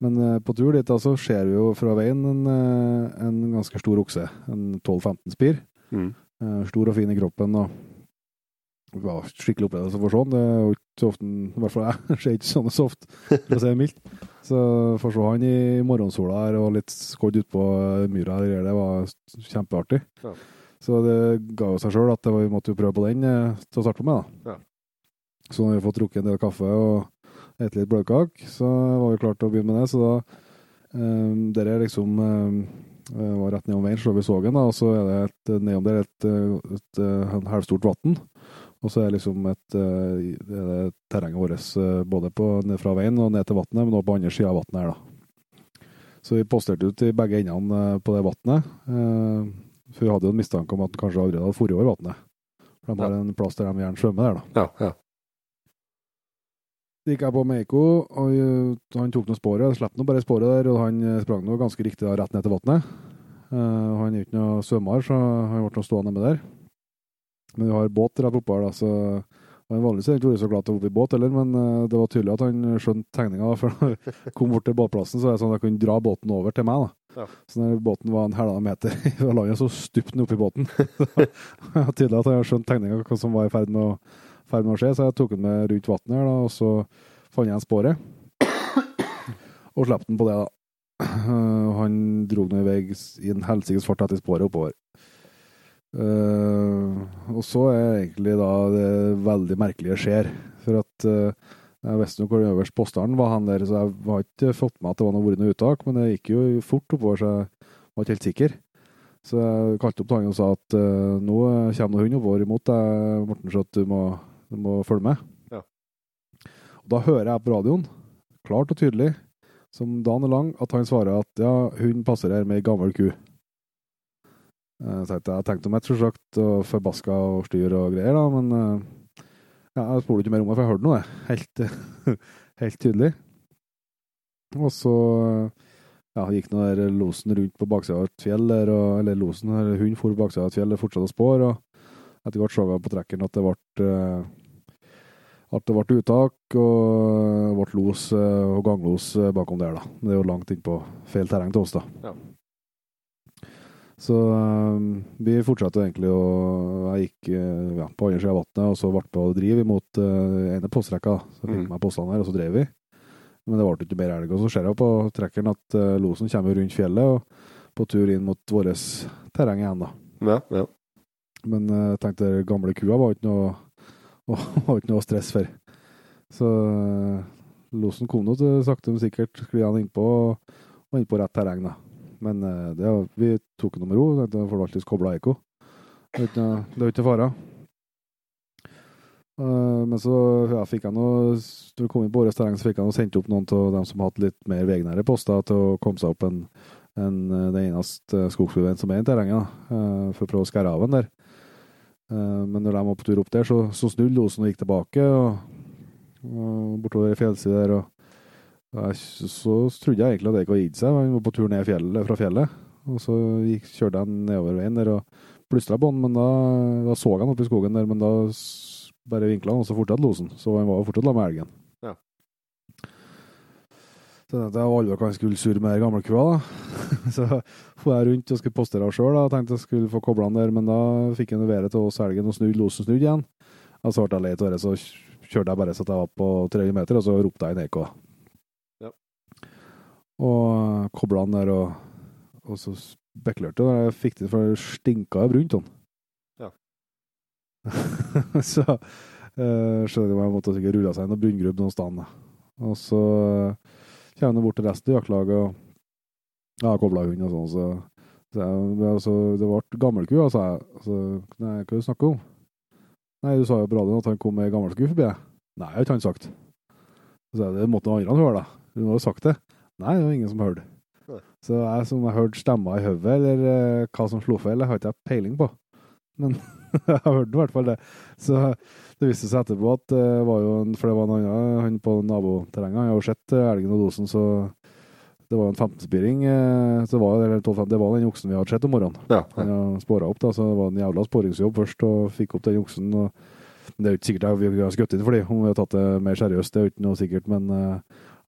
Men på tur dit da, så ser vi jo fra veien en, en ganske stor okse. En 12-15 spir. Mm. Stor og fin i kroppen. og var skikkelig opplevelse for sånn. Det er jo ikke så ofte, i hvert fall jeg, ser ikke sånne så ofte, for å si det mildt. Så for å se han i morgensola her og litt skodd utpå myra, her, det var kjempeartig. Ja. Så det ga jo seg sjøl at det var, vi måtte prøve på den eh, til å starte med. da. Ja. Så når vi har fått drukket en del kaffe og spist litt bløtkake, så var vi klart til å begynne med det. Så da um, Der er liksom um, eh, var rett nedom veien, så vi Sågen, da, og så er det et, nedom der et, et, et, et halvstort vann. Og så er liksom et, det terrenget vårt eh, både på, ned fra veien og ned til vannet, men også på andre sida av vannet her, da. Så vi posterte ut i begge endene på det vannet. For vi hadde jo en mistanke om at den kanskje allerede hadde forrige over vannet. For de har en plass der de gjerne svømmer der, da. Ja, ja. Så gikk jeg på Meiko, og han tok noe sporet. Slapp nå bare sporet der, og han sprang nå ganske riktig da, rett ned til vannet. Han er jo ikke noe svømmer, så han ble stående med der. Men vi har båt oppe her, da, så han Vanligvis jeg ikke vært så glad til å hoppe i båt heller, men øh, det var tydelig at han skjønte tegninga. før For når jeg kom bort til båtplassen, så var det sånn at jeg kunne dra båten over til meg. da. Ja. Så når båten var en halvannen meter fra landet, så stupte han oppi båten. det var tydelig at han skjønte tegninga, hva som var i ferd med å, ferd med å skje, så jeg tok den med rundt vannet her, da, og så fant jeg en spåre. Og slapp den på det, da. Han dro den i vei i en helsikes fart etter sporet oppover. Uh, og så er egentlig da det veldig merkelige skjer. For at uh, jeg visste nok hvor øverst posteren var han der, så jeg har ikke fått med at det var noe, vært noe uttak, men det gikk jo fort oppover, så jeg var ikke helt sikker. Så jeg kalte opp han og sa at uh, nå kommer det hund oppover imot deg, Morten, så du må, du må følge med. Ja. Og da hører jeg på radioen, klart og tydelig, som dagen er lang, at han svarer at ja, passer her med ei gammel ku. Eh, jeg jeg tenkte om et selvsagt, og forbaska og styr og greier, da, men eh, ja, jeg spurte ikke mer om det, for jeg hørte noe, det. Helt, helt tydelig. Og så ja, gikk nå der losen rundt på baksida av et fjell, der, og, eller losen, eller hund for baksida av et fjell og fortsatte å spåre, og etter hvert så jeg på trekkeren at det ble eh, at det ble uttak og ble los og ganglos bakom der, da. Det er jo langt inn på feil terreng til oss, da. Ja. Så eh, vi fortsatte egentlig å Jeg gikk eh, ja, på andre sida av vannet, og så ble på å drive imot uh, ene postrekka. Så fikk Mm. meg postene her, og så drev vi. Men det ble ikke mer elg. Og så ser jeg på trekkeren at uh, losen kommer rundt fjellet og på tur inn mot vårt terreng igjen, da. Ja, ja. Men jeg jeg tenkte gamle kua var ikke noe og var ikke noe stress for. Så eh, losen kom nå sakte, men sikkert skliende innpå og innpå rett terreng. da. Men eh, det, vi tok det med ro. Det får alltids kobla ekko. Det er jo ikke fare. Eh, Men så ja, fikk jeg noe vi kom inn på årets terreng, så fikk jeg noe sendt opp noen av dem som hadde litt mer vegnære poster, til å komme seg opp en, en, eh, den eneste skogsbilveien som er i terrenget, for å prøve å skære av den der. Men når de var på tur opp der, så, så snudde losen og gikk tilbake. og, og bortover ei fjellside der. og Så trodde jeg egentlig at det ikke hadde gitt seg. Han var på tur ned fjellet, fra fjellet. Og så gikk, kjørte jeg nedover veien der og plystra på han, men da, da så han oppe i skogen der. Men da bare vinkla han, og så fortsatte losen. Så han var fortsatt sammen med elgen. Ja. Så jeg jeg aldri hva jeg skulle surre med den gamle kua, da. så for jeg rundt og skulle postere av sjøl. Tenkte jeg skulle få kobla han der, men da fikk han været til oss elgen og snudd losen snudd igjen. Og så ble jeg lei av det, så kjørte jeg bare så jeg var på 300 meter, og så ropte jeg inn Eiko. Og kobla han der, og, og så spekulerte jeg. Jeg fikk det, for det stinka jo brunt sånn. Ja. så uh, skjønner jeg, jeg måtte sikkert rulle seg inn og brunngrubb noen sted. Og så uh, kommer jeg bort til resten av jaktlaget og ja, kobla hund og sånn, så, så jeg, altså, det ble gammelku, sa jeg. Altså, nei, hva er det du snakker om? Nei, du sa jo på radioen at han kom med gammelku forbi deg. Nei, det har ikke han sagt. Så jeg, det måtte noen andre høre, da. Hun har jo sagt det. Nei, det var ingen som hørte. Så jeg som har hørt stemmer i hodet, eller eh, hva som slo feil, har ikke jeg peiling på. Men jeg har hørt i hvert fall det. Så det viste seg etterpå at det var jo en, for det var en annen, han på naboterrenget, han har jo sett eh, elgen og dosen, så det var en 15-spiring, eh, det var, eller 12, det var den oksen vi hadde sett om morgenen. Ja. Han har opp, da, så det var en jævla spåringsjobb først, og fikk opp den oksen. og Det er jo ikke sikkert vi har skutt inn for dem, om vi har tatt det mer seriøst, det er jo ikke noe sikkert, men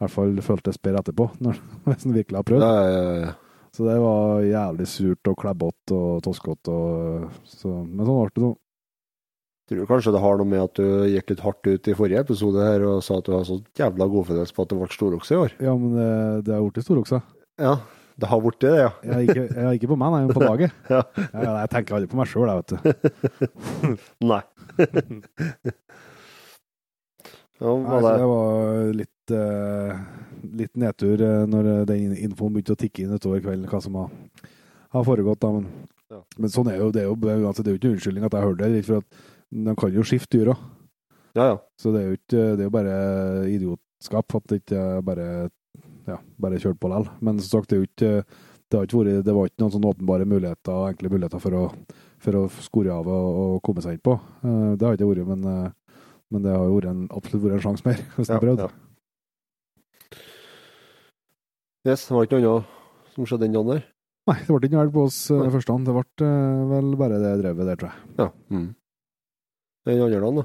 i hvert fall føltes bedre etterpå, når, hvis en virkelig har prøvd. Ja, ja, ja. Så det var jævlig surt og klebbete og toskete, så, men sånn ble det nå. Tror du kanskje det har noe med at du gikk litt hardt ut i forrige episode her og sa at du har så jævla godfølelse på at det ble storokse i år? Ja, men det, det har blitt storokse. Ja, det har blitt det, ja. Jeg ikke, jeg ikke på meg, nei, men på laget. Ja. Jeg, jeg tenker aldri på meg sjøl, jeg, vet du. Nei. ja, Nei, det var litt, eh, litt nedtur eh, når den infoen begynte å tikke inn utover kvelden, hva som har, har foregått. Da. Men, Ja. men sånn er jo det. Er jo, uansett, det er jo ikke unnskyldning at jeg hørte det, for at de kan jo skifte dyra. ja, ja. Så det er jo ikke, det er jo bare idiotskap at det ikke bare ja, bare kjørt på likevel. Men som sagt, det, er jo ikke, det, har ikke vært, det var ikke noen sånne åpenbare muligheter, enkle muligheter for å, for å skore av og, og komme seg inn på. Eh, det har ikke vært, men, eh, men det har jo vært en, absolutt vært en sjanse mer, hvis en ja, prøvde. ja. Yes, det var ikke noe annet som skjedde den dagen der? Nei, det ble ikke noe elg på oss uh, Nei. første dagen. Det ble eh, vel bare det drevet der, tror jeg. Ja. Mm. Den andre dagen, da?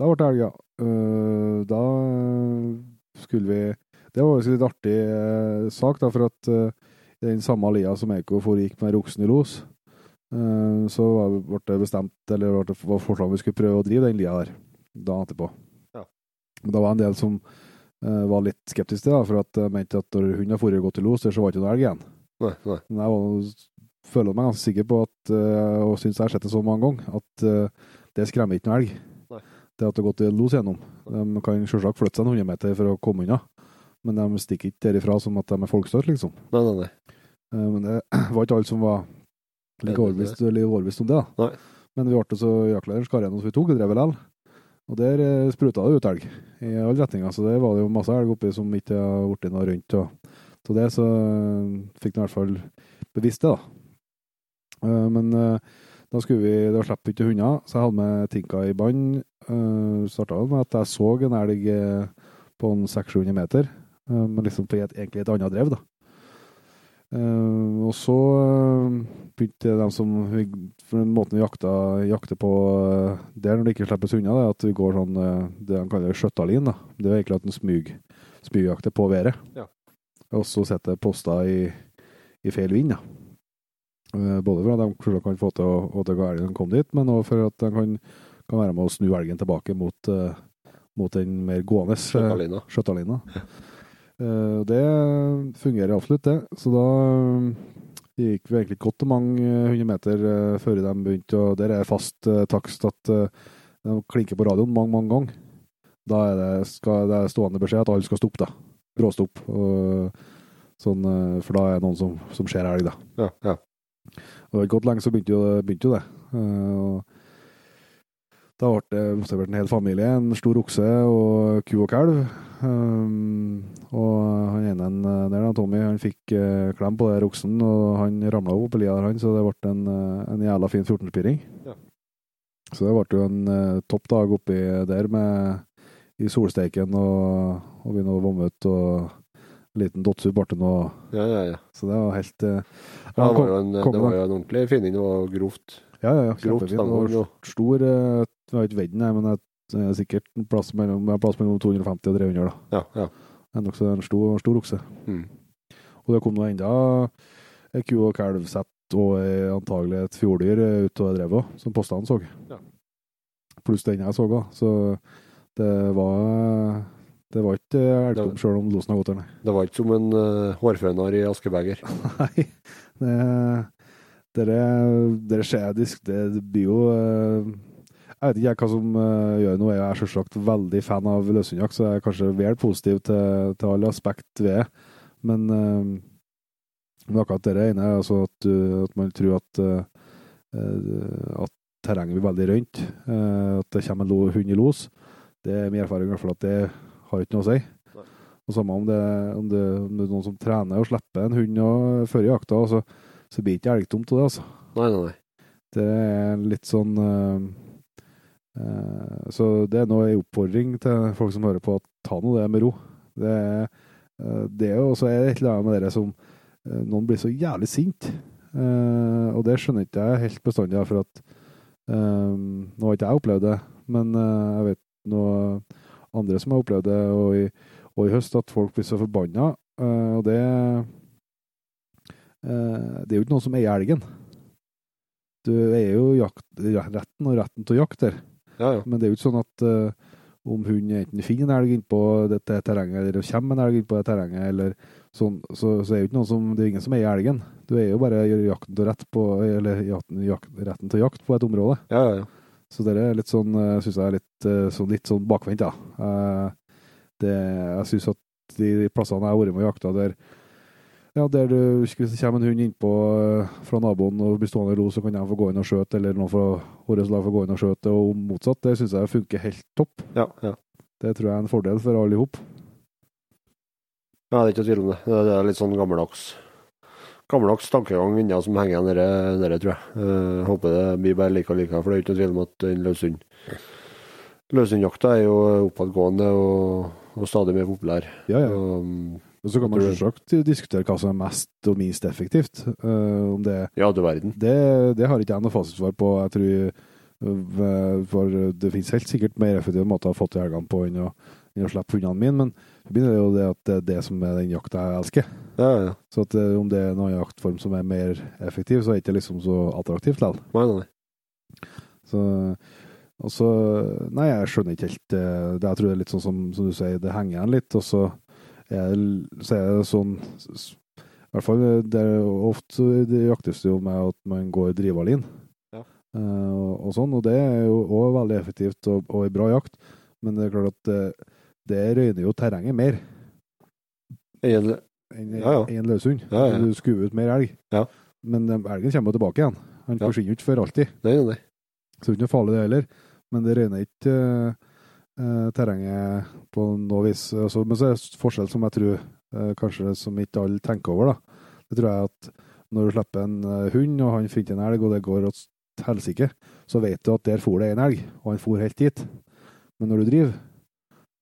Da ble det elg, ja. Eh, da skulle vi Det var jo en litt artig eh, sak, da, for at eh, i den samme lia som Eiko foregikk med oksen i los, eh, så ble det bestemt, eller ble det var forslag om vi skulle prøve å drive den lia der da etterpå. Ja. Men Det var en del som eh, var litt skeptisk til da, for at jeg mente at når hunden har foregått gått i los, så var det ikke noe elg igjen. Nei, nei. Men jeg var, føler meg ganske sikker på at, eh, og syns jeg har sett det så mange ganger, at eh, det skremmer ikke noe elg. Nei. Det at det har gått i los gjennom. De kan selvsagt flytte seg en 100 meter for å komme unna, men de stikker ikke derifra som at de er folkstøtt, liksom. Nei, nei, nei. Eh, Men det var ikke alle som var like overbevist, om det. da. Nei. Men vi ble så jaktlederen skar gjennom, så vi tok det drevet likevel. Og der eh, spruta det ut elg i alle retninger, så der var det jo masse elg oppi som ikke har blitt noe rundt. Og, så det så eh, fikk de i hvert fall bevisst det, da. Eh, Men da skulle vi, da slapp vi ikke hunder, så jeg hadde med tinka i bånd. Starta med at jeg så en elg på en 600-700 meter, men liksom på et, egentlig et annet drev, da. Eh, og så eh, begynte de som For den måten vi jakta, jakter på uh, der når det ikke slippes unna, det er at vi går sånn uh, det de kaller skjøttalin. Det er egentlig at en smyg, smygjakter på været. Ja. Og så setter poster i, i feil vind. Eh, Både for at de kanskje kan få til å, å til elgen komme dit, men også for at de kan, kan være med å snu elgen tilbake mot, eh, mot den mer gående eh, Skjøttalina. Eh, det fungerer absolutt, det. Så da eh, gikk vi egentlig godt og mange eh, hundre meter før de begynte, og der er fast takst at de klinker på radioen mange, mange ganger, da er det, skal, det er stående beskjed at alle skal stoppe, da. Bråstopp. Sånn, for da er det noen som, som ser elg, da. Ja, ja. Og det har gått lenge, så begynte jo, begynte jo det. Og da ble det observert en hel familie, en stor okse og ku og kalv. Um, og han ene der, da, Tommy, han fikk uh, klem på der oksen, og han ramla opp på lia der, han, så det ble en, uh, en jævla fin 14-spiring. Ja. Så det ble jo en uh, topp dag oppi der med i solsteiken og, og begynne å vomme ut og en liten dotsu borte nå. ja, ja, ja. Så det var helt uh, Ja, det var jo en, det var jo en ordentlig finning og grovt. Ja, ja, ja. Kjempefin. Og stor eh, Jeg har ikke veid den, men det er sikkert en plass mellom, plass mellom 250 og 300. da. Ja, ja. Det er nokså en stor, stor okse. Mm. Og det kom nå enda ei ku og kalvsett og antagelig et fjorddyr eh, ut av drevet òg, som postene så. Ja. Pluss den jeg så òg. Så det var det var ikke elgkom sjøl om losen har gått der, nei. Det var ikke som en uh, hårfønar i askebeger. Nei, det, dere, dere skjedisk, det, blir jo eh, Jeg vet ikke hva som eh, gjør noe. Jeg er selvsagt veldig fan av løshundjakt, så jeg er kanskje vel positiv til, til alle aspekt ved det. Men, eh, men akkurat det ene er altså at, at man tror at, at terrenget blir veldig rønt. at det kommer en hund i los. Det er min erfaring i hvert fall at det har ikke noe å si. Og samme om det, om, det, om det er noen som trener og slipper en hund og før jakta, så, så blir det ikke elgtomt av det, altså. Nei, nei, nei. Det er litt sånn uh, uh, Så det er nå en oppfordring til folk som hører på, at ta nå det med ro. Det er, uh, det er jo også et eller annet med dere som Noen blir så jævlig sint. Og det skjønner ikke jeg helt bestandig, for at Nå har ikke jeg opplevd det, men jeg vet noe andre som har opplevd det, og i, og i høst, at folk blir så forbanna. og det Det er jo ikke noen som eier elgen. Du eier jo jakt, retten og retten til å jakte der. Ja, ja. Men det er jo ikke sånn at uh, om hun enten finner en elg innpå dette terrenget, eller det kommer en elg innpå det terrenget, eller sånn, så, så er det jo ikke noen som, det er ingen som eier elgen. Du eier jo bare jakten til rett på, eller jakten, jakt, retten til jakt på et område. ja, ja, ja. Så det er litt sånn, syns jeg er litt, eh, sånn, litt sånn bakvendt, da. Uh, Det, jeg synes at de plassene jeg har vært med og jakta der, ja, der du, hvis det kommer en hund innpå eh, fra naboen og blir stående i ro, så kan de få gå inn og skjøte, eller noen fra vårt lag få gå inn og skjøte, og motsatt. Det synes jeg funker helt topp. ja, ja. Det tror jeg er en fordel for alle i hop. Ja, det er ikke tvil om det. Det er litt sånn gammeldags gammeldags tankegang ennå som henger igjen der, tror jeg. Eh, håper det blir bare like og like, for det er ikke noen tvil om at den løshund Løshundjakta er jo oppadgående og, og stadig mer populær. Ja, ja. Og, mm, Og så kan man selvsagt diskutere hva som er mest og minst effektivt. Uh, om det ja, du verden. Det, det har ikke jeg noe fasitsvar på. Jeg tror øh, For det finnes helt sikkert mer effektive måter å få til helgene på enn å, enn å slippe hundene mine, men det blir jo det at det er det som er den jakta jeg elsker. Ja, ja. Så at øh, om det er noen jaktform som er mer effektiv, så er det ikke liksom så attraktivt likevel. Nei, nei. Så og så Nei, jeg skjønner ikke helt det. Jeg tror det er litt sånn som, som du sier, det henger igjen litt, og så er, det- så er det sånn I hvert fall det er ofte det jaktes det jo med at man går drivalin. Ja. Eh, og, og sånn, og det er jo òg veldig effektivt og, og en bra jakt, men det er klart at det, det røyner jo terrenget mer En- enn Ja, ja. en løshund. Ja, ja. Du skuer ut mer elg. Ja. Men eh, elgen kommer tilbake igjen. Han forsvinner ikke for alltid. Nei, nei, det. Så det er ikke noe farlig det heller. Men det røyner ikke eh, terrenget på noe vis. Altså, men så er det forskjell som jeg tror eh, kanskje som ikke alle tenker over. da. Det tror jeg at når du slipper en eh, hund, og han finner en elg, og det går til helsike, så vet du at der for det en elg, og han for helt dit. Men når du driver,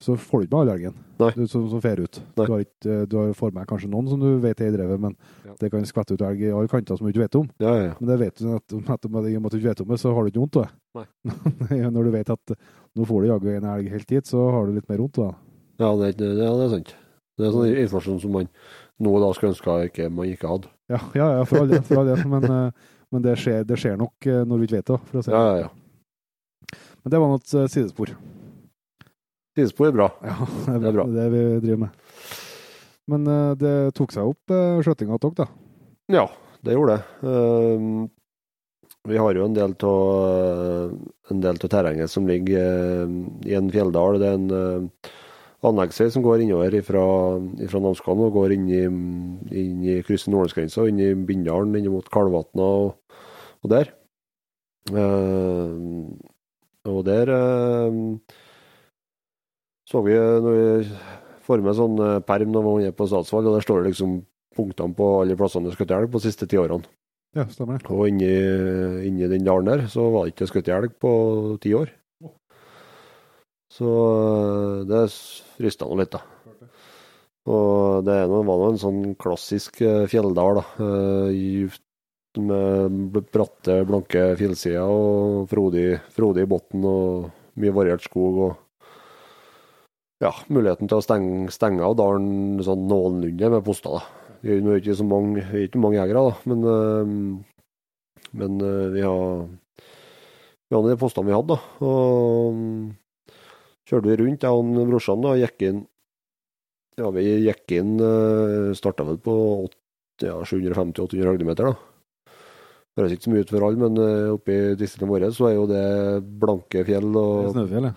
så får du ikke med all elgen du, som, som fer ut. Nei. Du har, ikke, eh, du har for meg kanskje noen som du vet er i drevet, men Ja. det kan skvette ut elg i alle kanter som du ikke vet om. Ja, ja, ja. Men det vet du at, at i og med at du ikke vet om det, så har du ikke vondt av det. Når du vet at nå får du jaggu en elg helt hit, så har du litt mer vondt da. Ja, det, er- det, det er sant. Det er sånn informasjon som man nå da skulle ønske ikke, man ikke hadde. Ja, ja, ja for all del. For all del. Men, eh, men det, skjer, det skjer nok eh, når vi ikke vet det. For å si. det. Ja, ja, ja. Men det var noe eh, sidespor. Sidespor er bra. Ja, det er, Det er bra. det vi driver med. Men det tok seg opp skjøtinga av dere, da. Ja, det gjorde det. Vi har jo en del av terrenget som ligger eh, i en fjelldal. Det er en uh, anleggsvei som går innover fra Namskan og går inn i, inn i krysset Nordlandsgrensa, inn i Bindalen, inn mot Kalvatna og, og der. Uh, og der uh, så vi når vi får med sånn perm når man er på Statsvalg, og der står det liksom punktene på alle plassene du skal til på de siste ti årene. Ja, stemmer det. Og inni, inni den dalen der så var det ikke skutt elg på ti år. Så eh, det frista nå litt, da. Og det var nå en sånn klassisk eh, fjelldal, da. Eh, med bratte, blanke fjellsider og frodig, frodig bunn og mye variert skog. og ja, muligheten til å stenge, stenge av dalen sånn noenlunde med poster. da. Vi er jo ikke så mange, ikke mange jegere, da, men, øh, men øh, vi har vi hadde de postene vi hadde. da, og Kjørte vi rundt, jeg og brorsan, da, gikk inn Ja, vi gikk inn øh, Starta vel på ja, 750-800 høydemeter, da. Høres ikke så mye ut for alle, men oppe i distriktet vårt så er jo det blanke fjell og Snøfjell, ja.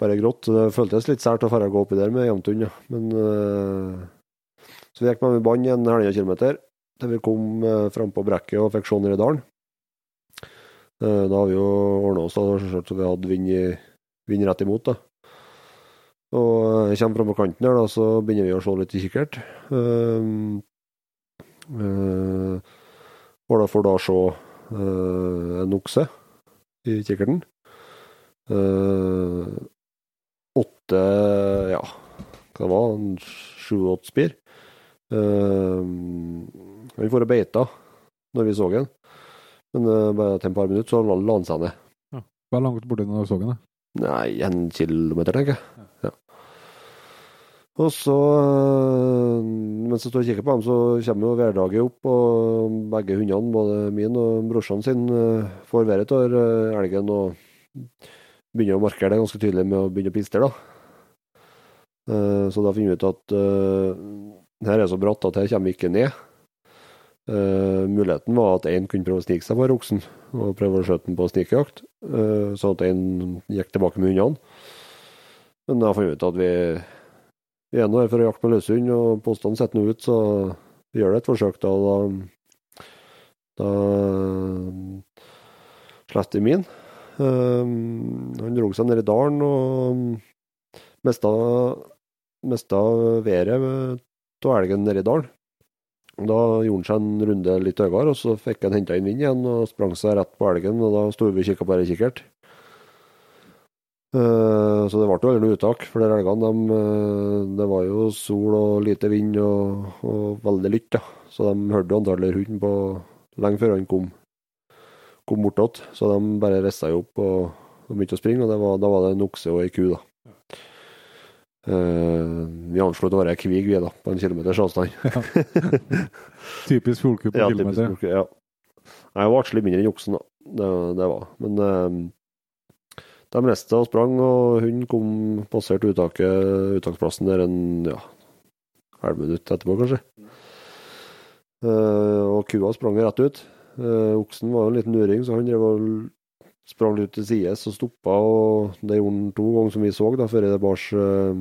bare grått. Det føltes litt sært å dra gå oppi der med jevnt unna, men øh, så vi gikk med bånd en halvannen kilometer til vi kom eh, frampå brekket og fikk se ned i dalen. Eh, da har vi jo ordna oss, da, så vi hadde vind, vind rett imot. da. Og jeg kommer fram på kanten her, da, så begynner vi å se litt i kikkert. Uh, uh, og da får da se uh, en okse i kikkerten. Uh, åtte, ja, hva det var, sju-åtte spir. Uh, han for og beita når vi så han, men uh, bare et par minutter så la han seg ned. Ja. Hvor langt borti når du så han? Nei, en kilometer, tenker jeg. Ja. Og så, uh, mens jeg står og kikker på dem, så kommer jo hverdagen opp, og begge hundene, både min og brorsan sin, uh, får været av elgen og begynner å markere det ganske tydelig med å begynne å pistre, da. så da finner vi ut at her er så bratt at her kommer vi ikke ned. Uh, muligheten var at én kunne prøve å snike seg på oksen og prøve å skjøte den på snikejakt, uh, sånn at én gikk tilbake med hundene. Men da fant vi ut at vi, vi er nå her for å jakte med løshund, og postene setter nå ut, så vi gjør det et forsøk. Da, da, da sletter vi min. Uh, han dro seg ned i dalen og mista, mista været av elgen nedi dalen. Da gjorde han seg en runde litt høyere, og så fikk han henta inn vind igjen og sprang seg rett på elgen. og Da sto vi og kikka på denne kikkert. Uh, så det ble jo aldri noe uttak, for de elgene de, uh, det var jo sol og lite vind og, og veldig lytt. Ja. Så de hørte antallet hund på lenge før han kom, kom bortåt. Så de bare rista jo opp og, og begynte å springe, og var, da var det en okse og ei ku. da. Uh, vi anslo at det var ei kvig, vi, da, på en kilometers avstand. Ja. typisk fjordkupp på ja, kilometer. Typisk, ja. Jeg var atskillig mindre enn oksen, da. Det, det var. Men uh, de reiste og sprang, og hun kom passert uttaket, uttaksplassen der en ja, halv minutt etterpå, kanskje. Uh, og kua sprang rett ut. oksen var jo en liten uring, så han drev og sprang ut til sides og stoppa. og Det gjorde han to ganger som vi så, da, før det bars, uh,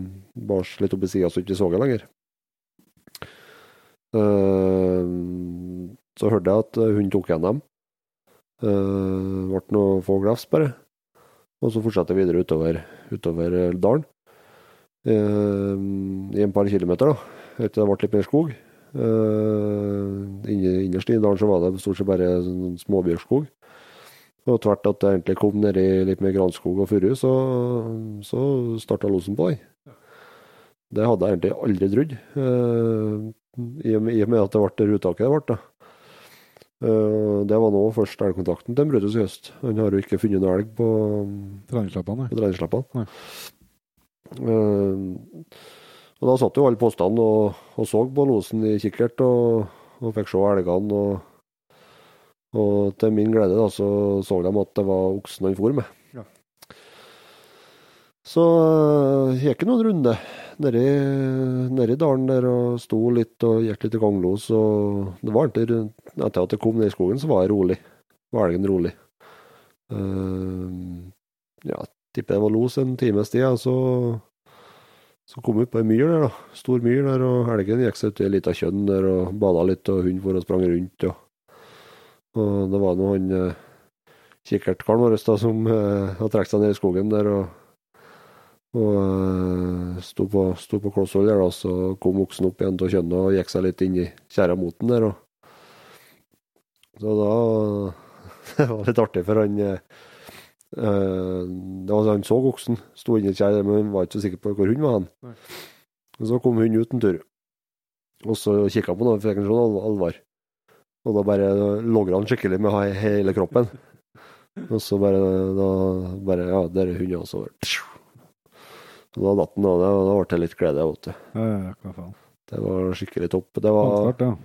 bars litt opp i sida så ikke så det lenger. Uh, så hørte jeg at hun tok igjen dem. Ble noe få glefs, bare. Og så fortsatte jeg videre utover, utover dalen. I en par kilometer, da. Etter det ble litt mer skog. Innerst i dalen så var det stort sett bare sånn småbjørkskog. Og tvert at det egentlig kom nedi litt med granskog og furu, så, så starta losen på den. Det hadde jeg egentlig aldri trodd, uh, i, og med at det ble det ruttaket det ble. Uh, det var nå først elgkontakten til Brutus i høst. Han har jo ikke funnet noe elg på treningslappene. Uh, og da satt jo alle postene og, og, så på losen i kikkert, og, og fikk se elgene. og og til min glede da, så så de at det var oksen han for med. Ja. Så jeg gikk noen runde nedi, nedi dalen der og sto litt og gikk litt i ganglos. Og det var egentlig, etter at jeg kom ned i skogen, så var jeg rolig. var elgen rolig. Uh, ja, tipper det var los en times tid, og så, så kom vi på ei myr der, da. Stor myr der, og elgen gikk seg ut i ei lita kjønn der og bada litt, og hunden for og sprang rundt. Og, og det var nå han eh, kikkertkaren vår da, som eh, hadde trukket seg ned i skogen der og, og eh, sto på, sto på klosshold der, da, så kom oksen opp igjen til kjønnet og gikk seg litt inn i tjæra mot den der. Og, så da Det var litt artig, for han eh, eh, det var, Han så oksen, sto inni tjæra, men han var ikke så sikker på hvor hunden var. Han. Nei. Så kom hunden ut en tur, og så kikka på den, for jeg sånn se alvor. Og da bare logret han skikkelig med hele kroppen. Og så bare, da, bare Ja, der er hunden også. Og da datt den, og da ble det litt glede, vet du. Ja, hva faen. Det var skikkelig topp. Det var Håndfart, ja.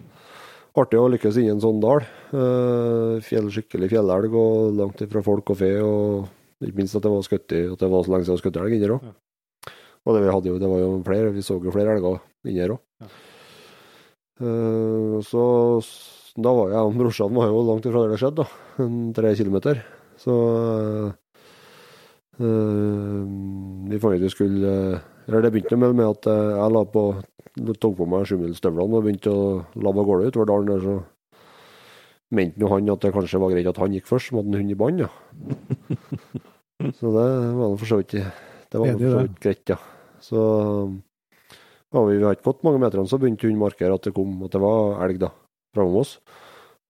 artig å lykkes i en sånn dal. Eh, fjell, skikkelig fjellelg og langt ifra folk og fe. Og ikke minst at det var skutt at det var så lenge siden skutt elg inni her òg. Og det, vi hadde jo, det var jo flere, vi så jo flere elger inni her òg. Ja. så s- da var jeg og brorsan var jo langt ifra der det skjedde, da. En tre kilometer. Så øh, vi fant ut vi skulle eh, Eller det begynte med, med at jeg la på tok på meg sjumilsstøvlene og begynte å labbe av gårde utover dalen der, så mente nå han at det kanskje var greit at han gikk først, som hadde en hund i bånd, ja. så det var for så vidt Det var for så vidt greit, ja. Så ja, vi har ikke gått mange meterne, så begynte hun å markere at det kom, at det var elg da, framom oss.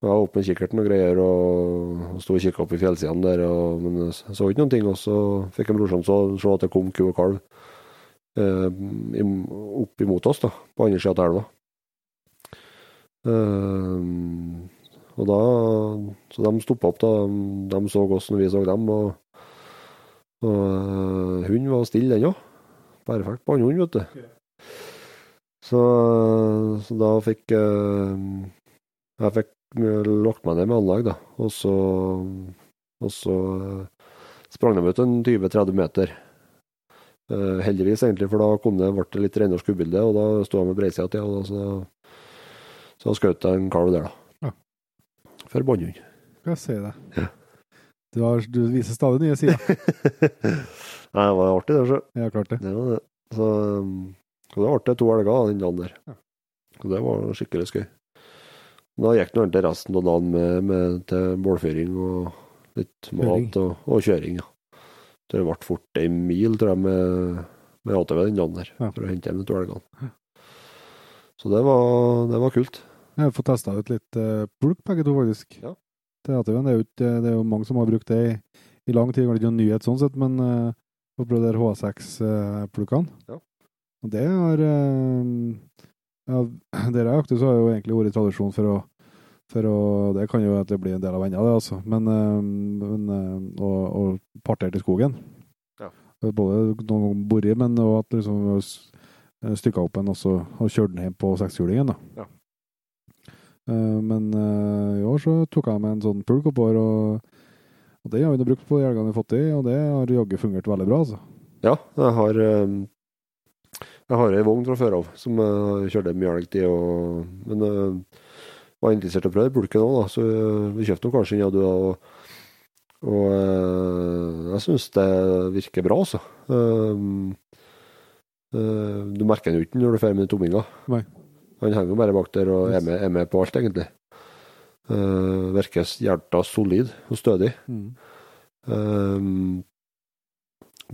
Jeg var oppe med kikkerten og greier, og, og sto og kikka opp i fjellsidene der, og, men jeg så ikke noen ting. Og så fikk en brorsan så se at det kom ku og kalv eh, opp imot oss, da, på andre sida av elva. Eh, og da Så de stoppa opp, da. De så oss når vi så dem, og, og eh, hunden var stille, den òg. Perfekt på hannhund, vet du. Så, så da fikk eh, Jeg fikk lagt meg ned med anlegg, da. Og så, og så eh, sprang de ut en 20-30 meter. Uh, heldigvis, egentlig, for da kunne det ble det litt renere skudbilde, og da sto jeg med breisida til, og da, så, så skjøt jeg en kalv der, da. Ja. For båndhund. Skal jeg si det. Ja. Du, har, du viser stadig nye sider. Nei, det var artig, det. Så. Ja, klart det. Det var det. Så, um, så det ble to elger den dagen der. Ja. Og det var skikkelig skøy. Da gikk nå egentlig resten av dagen med, med til bålfyring og litt mat og, og kjøring, ja. Det ble fort ei mil, tror jeg, med, med ATV den dagen der, Ja. for å hente hjem de to elgene. Så det var, det var kult. Jeg fått testa ut litt uh, pulk, begge to, faktisk. Ja. Til ATV-en. Det, er det er jo mange som har brukt det i, i lang tid. Det er ikke noen nyhet sånn sett, men uh, å prøve de H6-plukkene. Ja. Og det har uh, Ja, der jeg er aktiv, så har jo egentlig vært tradisjon for å for å, Det kan jo egentlig bli en del av venner, det, altså. Men, uh, men uh, og, og partert i skogen. Ja. Både noen ganger bori, men også at liksom stykka opp en og så og kjørte den hjem på sekshjulingen. da. Ja. Eh, Men eh, i år så tok jeg med en sånn pulk oppover, og, og det har vi nå brukt på de elgene vi har fått i, og det har jaggu fungert veldig bra, altså. Ja, jeg har Jeg har ei vogn fra før av som jeg kjørte elg til, og, men jeg var interessert i å prøve bulken òg, så vi kjøpte nok kanskje en ja, du, og, og uh, jeg syns det virker bra, altså. Um, uh, du merker den jo ikke når du drar med tomminga. Han henger jo bare bak der og er med, er med på alt, egentlig. Uh, virker hjerta solid og stødig. Um, det,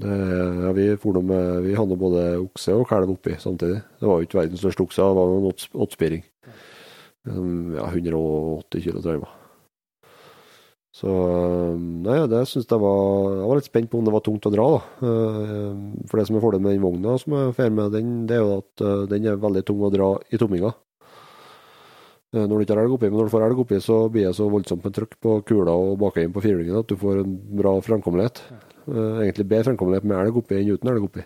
ja, vi, for vi hadde både okse og kalv oppi samtidig. Det var jo ikke verdens største okse, det var en åttspiring. ja, 180 kilo, tror jeg det var. Så um, nei, det syns jeg var Jeg var litt spent på om det var tungt å dra, da. Uh, for det som er fordelen med den vogna som jeg fer med, den, det er jo at den er veldig tung å dra i tomminga. Når du ikke har elg oppi, men når du får elg oppi, så blir det så voldsomt med trykk på kula og bakenden på firehjulingen at du får en bra fremkommelighet. Eh, egentlig bedre fremkommelighet med elg oppi enn uten elg oppi.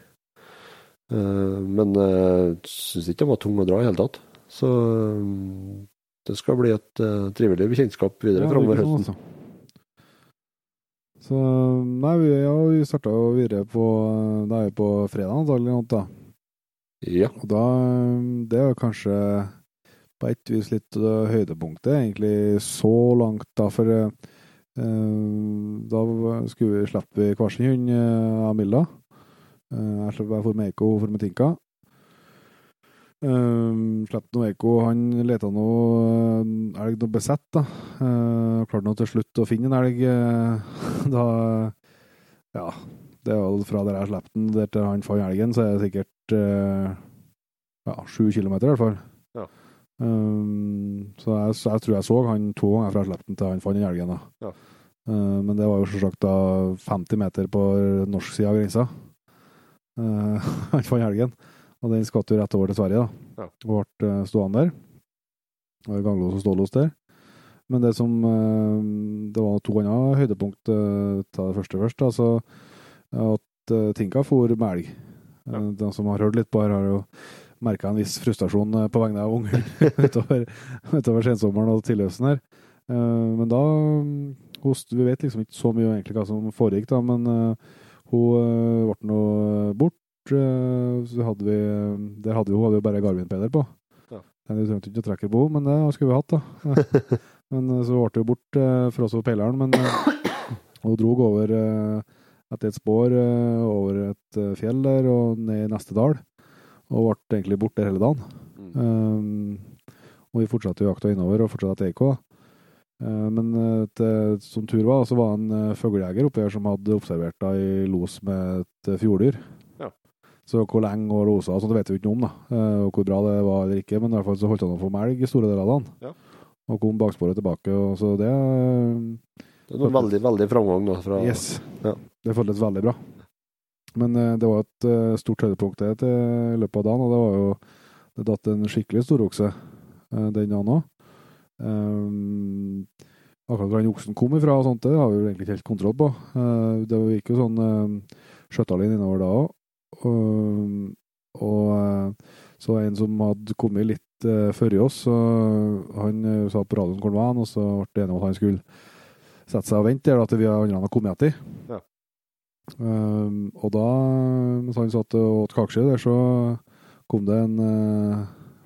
Eh, men jeg syns ikke den var tung å dra i hele tatt. Så eh, det skal bli et eh, trivelig bekjentskap videre Ja, framover høsten. sånn, altså. Så nei, vi, ja, vi starta jo videre på Da er vi på fredag antagelig, da. Ja. Og da Det er jo kanskje på et vis litt høydepunktet, egentlig så langt, da. For Eh, da skulle vi slippe hver sin hund eh, av Milda. Eh, jeg slapp for med Eko og for med Tinka. Uh, Slapp nå Eko, han leta nå eh, elg noe besett, da. Uh, klarte nå til slutt å finne en elg. eh, da Ja, det er vel fra der jeg slapp den, der til han fant elgen, så er det sikkert eh, ja, sju kilometer i hvert fall. Um, så, jeg, jeg tror jeg så han to ganger fra den til han fant den elgen. da. Ja. Uh, men det var jo selvsagt da 50 meter på norsk side av grensa. Uh, han fant elgen, og den skvatt jo rett over til Sverige. da. Ja. Og ble uh, stående der. Det var ganglås og stålås der. Men det som Det var to andre høydepunkt uh, til det første først. Altså at uh, Tinka for med elg. Ja. De som har hørt litt på her, har jo merka en viss frustrasjon uh, på vegne av ungen utover, utover sensommeren og tidligøsten her. Uh, men da um, hos, Vi vet liksom ikke så mye egentlig hva som foregikk, da, men uh, hun ble nå bort. Så hadde vi Der hadde vi, hun hadde jo bare Garvin-Peder på. Ja. Vi trengte ikke å trekke på henne, men det skulle vi hatt, da. men så ble hun bort fra oss på peileren, men hun drog over etter et spor over et fjell der og ned i neste dal. Og ble egentlig borte hele dagen. Um, og vi fortsatte jakta innover og fortsatte EK. Uh, men uh, til, som tur var, så var det en uh, fuglejeger oppe her som hadde observert da i los med et uh, fjorddyr. Ja. Så hvor lenge og losa og sånt, det vet vi ikke noe om, da. Uh, og hvor bra det var eller ikke, men i hvert fall så holdt han å få melg i store deler av dagen. Ja. Og kom baksporet tilbake, og så det Det var veldig, veldig framgang da, fra Yes. Ja. Det føltes veldig bra. Men eh, det var et eh, stort høydepunkt det i løpet av dagen, og det var jo Det datt en skikkelig storokse uh, den dagen òg. akkurat hvor den oksen kom ifra, og sånt, det har vi jo egentlig ikke helt kontroll på. Uh, det gikk jo sånn uh, skjøttalin innover da òg. og eh, så en som hadde kommet litt uh, før oss, så han eh, sa på radioen hvor han var, og så ble det enige om at han skulle sette seg og vente der til vi andre hadde kommet etter. Ja. Um, og da, mens han satt og åt kakeskive der, så kom det en uh,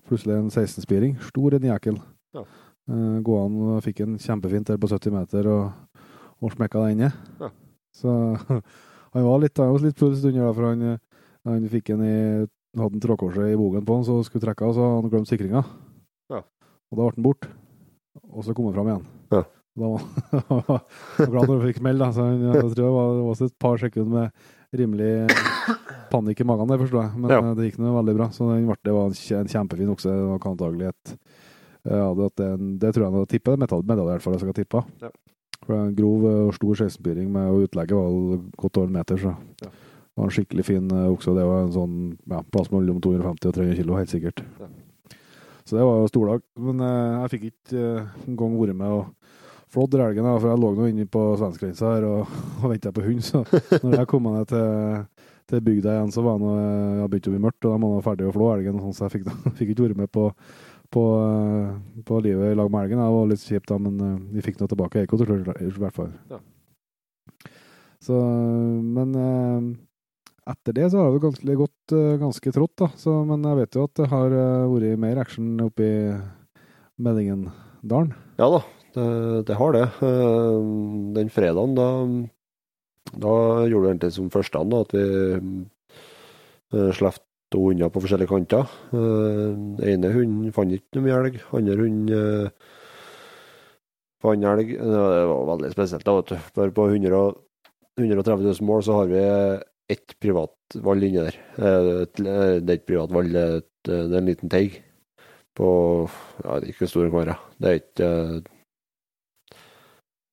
plutselig en 16-spiring. Stor en jækel. Ja. Uh, og fikk en kjempefint der på 70 meter og, og smekka den inn Ja. Så han var litt, han var litt puls under da, for han, han fikk en i hadde en trådkorset i bogen på han, så skulle trekke av, så han glemt sikringa. Ja. Og da ble han bort. Og så kom han fram igjen. Ja. Da var han glad når han fikk meld. da, Så jeg tror det var, også et par sekunder med rimelig panikk i magen der, forstår jeg. Men Ja. eh, det gikk nå veldig bra. Så det var en, kje- en kjempefin okse. Det var antagelig et ja, det, det, tror jeg han tipper medalje, i hvert fall jeg skal tippe. Ja. For en grov eh, og stor 16-spiring med utlegget var godt over en meter. så Ja. det var en skikkelig fin eh, okse. Det var en sånn ja, plass mellom 250 og 300 kilo, helt sikkert. Ja. Så det var jo stordag. Men eh, jeg fikk ikke eh, engang vært med og flådd elgen, for jeg lå nå inne på svenskegrensa her og, og venta på hund. Så når jeg kom ned til, til bygda igjen, så var det begynt å bli mørkt, og de var ferdig å flå elgen. sånn, Så jeg fikk, da, fikk ikke vært med på, på, eh, på livet i lag med elgen. Det var litt kjipt, da, men eh, vi fikk nå tilbake Eiko til slutt, i hvert fall. Ja. Så, men eh, etter det så har det ganske gått ganske trått, da. Så, men jeg vet jo at det har vært mer action oppe i Meldingendalen. Ja da, det, det har det. Eh, Den fredagen, da, da gjorde vi egentlig som første da, at vi uh, slapp to hunder på forskjellige kanter. Eh, Den ene hunden fant ikke noe elg. Andre hund fant elg. Det var veldig spesielt, da, vet du. For på 100, 130 000 mål så har vi ett privat vall inni der. Eh, Det er ikke privat vall, det er, en liten teig på ja, ikke store stor den. Det er ikke eh,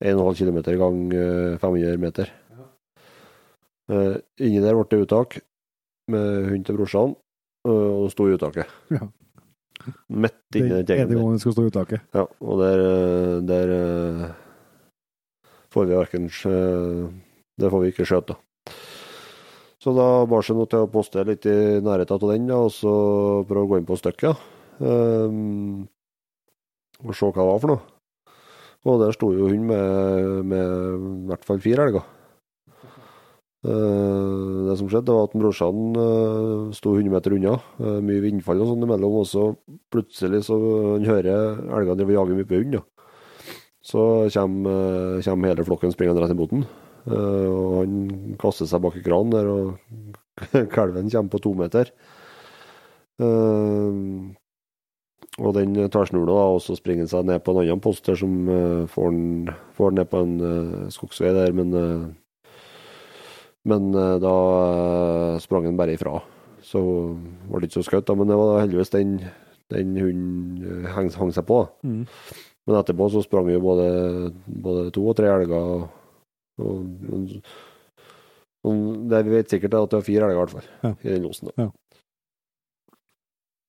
1,5 km gang eh, 500 meter. Eh, inni der ble det uttak med hund til brorsan, eh, og det sto i uttaket. Ja. Midt inni den ene gangen det skal stå i uttaket. Ja, og der, eh, der eh, får vi verken Det får vi ikke skjøt, da. Så da bar seg noe til å poste litt i nærheten av den, da, og så prøve å gå inn på stykket. Um, og se hva det var for noe. Og der sto jo hun med, med i hvert fall fire elger. Eh, det som skjedde, var at brorsan uh, sto 100 meter unna. Eh, mye vindfall og sånn imellom, og så plutselig så han hører elgene driver og jager mye på hund. Så kommer, kommer hele flokken springende rett i boten. Eh, og han kaster seg bak i kranen der, og kalven kommer på to meter. Eh, og den tar snurla da, og så springer han seg ned på en annen post der som uh, får han får han ned på en uh, skogsvei der, men uh, Men eh, da eh, sprang han bare ifra. Så var det ikke så skutt, da, men det var heldigvis den, den hunden eh, hang, hang seg på. Mm. Men etterpå så sprang jo både, både to og tre elger. Og, og, og det vi vet sikkert er at det var fire elger, i hvert fall, Ja. i den losen. da. Ja.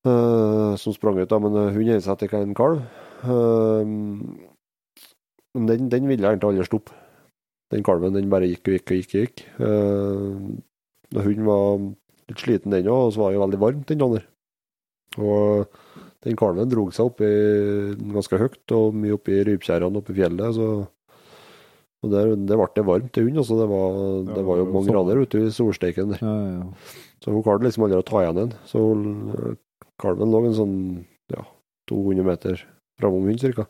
Eh, som sprang ut, da, men hun hunden seg til en kalv. Eh, men den, den ville egentlig aldri stoppe. Den kalven den bare gikk og gikk og gikk. og gikk. Uh, hunden var litt sliten, den òg, og så var det veldig varmt den dagen. Og den kalven drog seg opp i, ganske høyt, og mye oppi rypkjerrene oppe i fjellet. så og der, det ble det varmt til. Altså det, var, Ja, det var jo mange grader ute i solsteiken der. Ja, ja, ja. Så hun klarte liksom aldri å ta igjen den. Så hun- kalven lå en sånn ja, 200 meter framom hunden cirka.